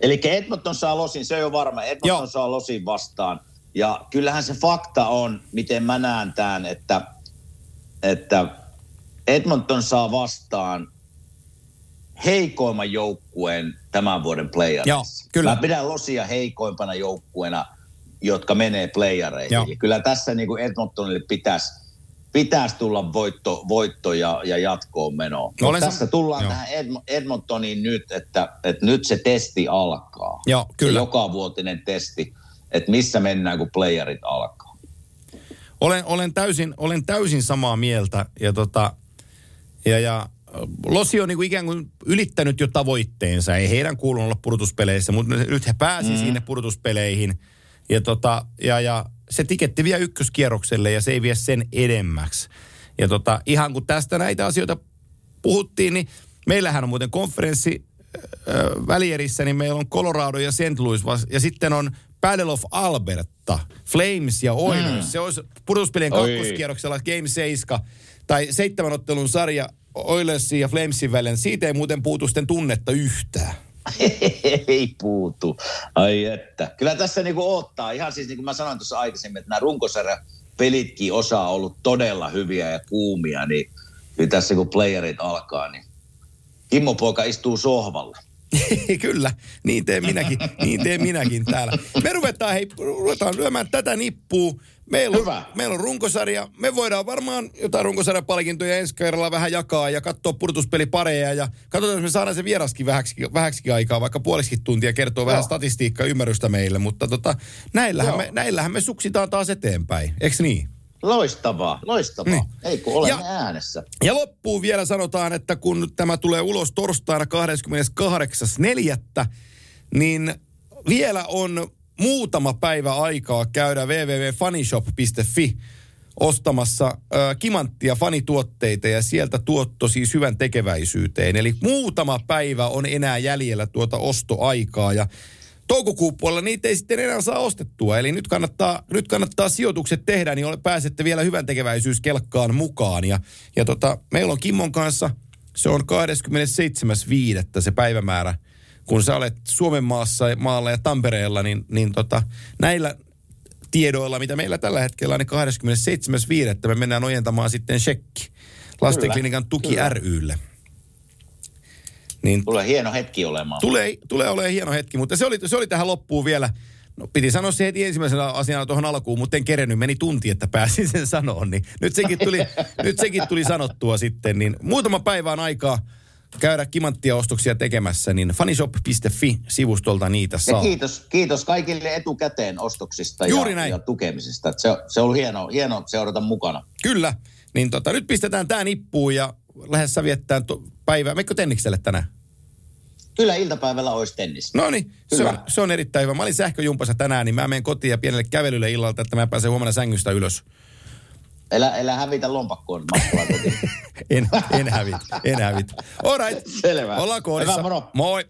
Eli Edmonton saa losin, se on jo varma. Edmonton Joo. Saa losin vastaan. Ja kyllähän se fakta on, miten mä näen tämän, että, että Edmonton saa vastaan heikoimman joukkueen tämän vuoden playereissa. Joo, kyllä. Mä pidän losia heikoimpana joukkueena, jotka menee playereihin. Joo. Eli kyllä tässä niin kuin Edmontonille pitäisi pitäisi tulla voitto, voitto ja, ja jatkoon meno. No, tässä sam- tullaan joo. tähän Edmo- Edmontoniin nyt, että, että nyt se testi alkaa. Joo, kyllä. Se jokavuotinen testi, että missä mennään, kun playerit alkaa. Olen, olen, täysin, olen täysin samaa mieltä ja, tota, ja, ja Losi on niin kuin ikään kuin ylittänyt jo tavoitteensa. Ei heidän kuulu olla pudotuspeleissä, mutta nyt he pääsi mm. sinne pudotuspeleihin. Ja, tota, ja, ja se tiketti vie ykköskierrokselle ja se ei vie sen edemmäksi. Ja tota, ihan kun tästä näitä asioita puhuttiin, niin meillähän on muuten konferenssi ö, välierissä, niin meillä on Colorado ja St. Louis ja sitten on Battle of Alberta, Flames ja Oilers. Mm. Se olisi pudotuspelien kakkoskierroksella Game 7 tai seitsemän ottelun sarja Oilersin ja Flamesin välillä. Siitä ei muuten puutu sitten tunnetta yhtään. ei puutu. Ai että. Kyllä tässä niinku ottaa. Ihan siis niin kuin mä sanoin tuossa aikaisemmin, että nämä runkosarja pelitkin osa on ollut todella hyviä ja kuumia, niin kyllä tässä kun playerit alkaa, niin Kimmo poika istuu sohvalla. Kyllä, niin teen minäkin, niin teen minäkin täällä. Me ruvetaan, hei, ruvetaan lyömään tätä nippua. Meillä on, Hyvä. meillä on runkosarja. Me voidaan varmaan jotain runkosarjapalkintoja ensi kerralla vähän jakaa ja katsoa purtuspelipareja. Ja katsotaan, jos me saadaan se vieraskin vähäksi, vähäksikin aikaa, vaikka puoliksikin tuntia kertoo vähän Joo. statistiikkaa ymmärrystä meille. Mutta tota, näillähän, Joo. me, näillähän me suksitaan taas eteenpäin, eikö niin? Loistavaa, loistavaa. Niin. Ei kun olemme Ja- äänessä. Ja loppuun vielä sanotaan, että kun tämä tulee ulos torstaina 28.4., niin vielä on muutama päivä aikaa käydä www.funnyshop.fi ostamassa äh, kimanttia fanituotteita ja sieltä tuotto siis hyvän tekeväisyyteen. Eli muutama päivä on enää jäljellä tuota ostoaikaa ja toukokuun puolella niitä ei sitten enää saa ostettua. Eli nyt kannattaa, nyt kannattaa sijoitukset tehdä, niin pääsette vielä hyvän tekeväisyyskelkkaan mukaan. Ja, ja tota, meillä on Kimmon kanssa, se on 27.5. se päivämäärä, kun sä olet Suomen maassa, maalla ja Tampereella, niin, niin tota, näillä tiedoilla, mitä meillä tällä hetkellä on, niin 27.5. me mennään ojentamaan sitten shekki Lastenklinikan tuki kyllä. rylle. Niin Tulee hieno hetki olemaan. Tulee, tulee olemaan hieno hetki, mutta se oli, se oli tähän loppuun vielä. No, piti sanoa se heti ensimmäisenä asiana tuohon alkuun, mutta en kerennyt, meni tunti, että pääsin sen sanoon. Niin nyt, sekin tuli, nyt sekin tuli sanottua sitten. Niin muutama päivä on aikaa käydä kimanttia ostoksia tekemässä, niin funnyshop.fi-sivustolta niitä Ja saa. kiitos, kiitos kaikille etukäteen ostoksista Juuri ja, näin. ja tukemisesta. Et Se, se on hieno, hieno seurata mukana. Kyllä. Niin tota, nyt pistetään tämä nippuun ja lähdessä viettää to- päivää. Meikö Tennikselle tänään? Kyllä iltapäivällä olisi tennis. No niin, se on, se on erittäin hyvä. Mä olin sähköjumpassa tänään, niin mä menen kotiin ja pienelle kävelylle illalta, että mä pääsen huomenna sängystä ylös. Elä, elä hävitä lompakkoon matkalla kotiin. En, en hävitä, en hävitä. All right. Selvä. Ollaan koodissa. Hyvä, moro. Moi.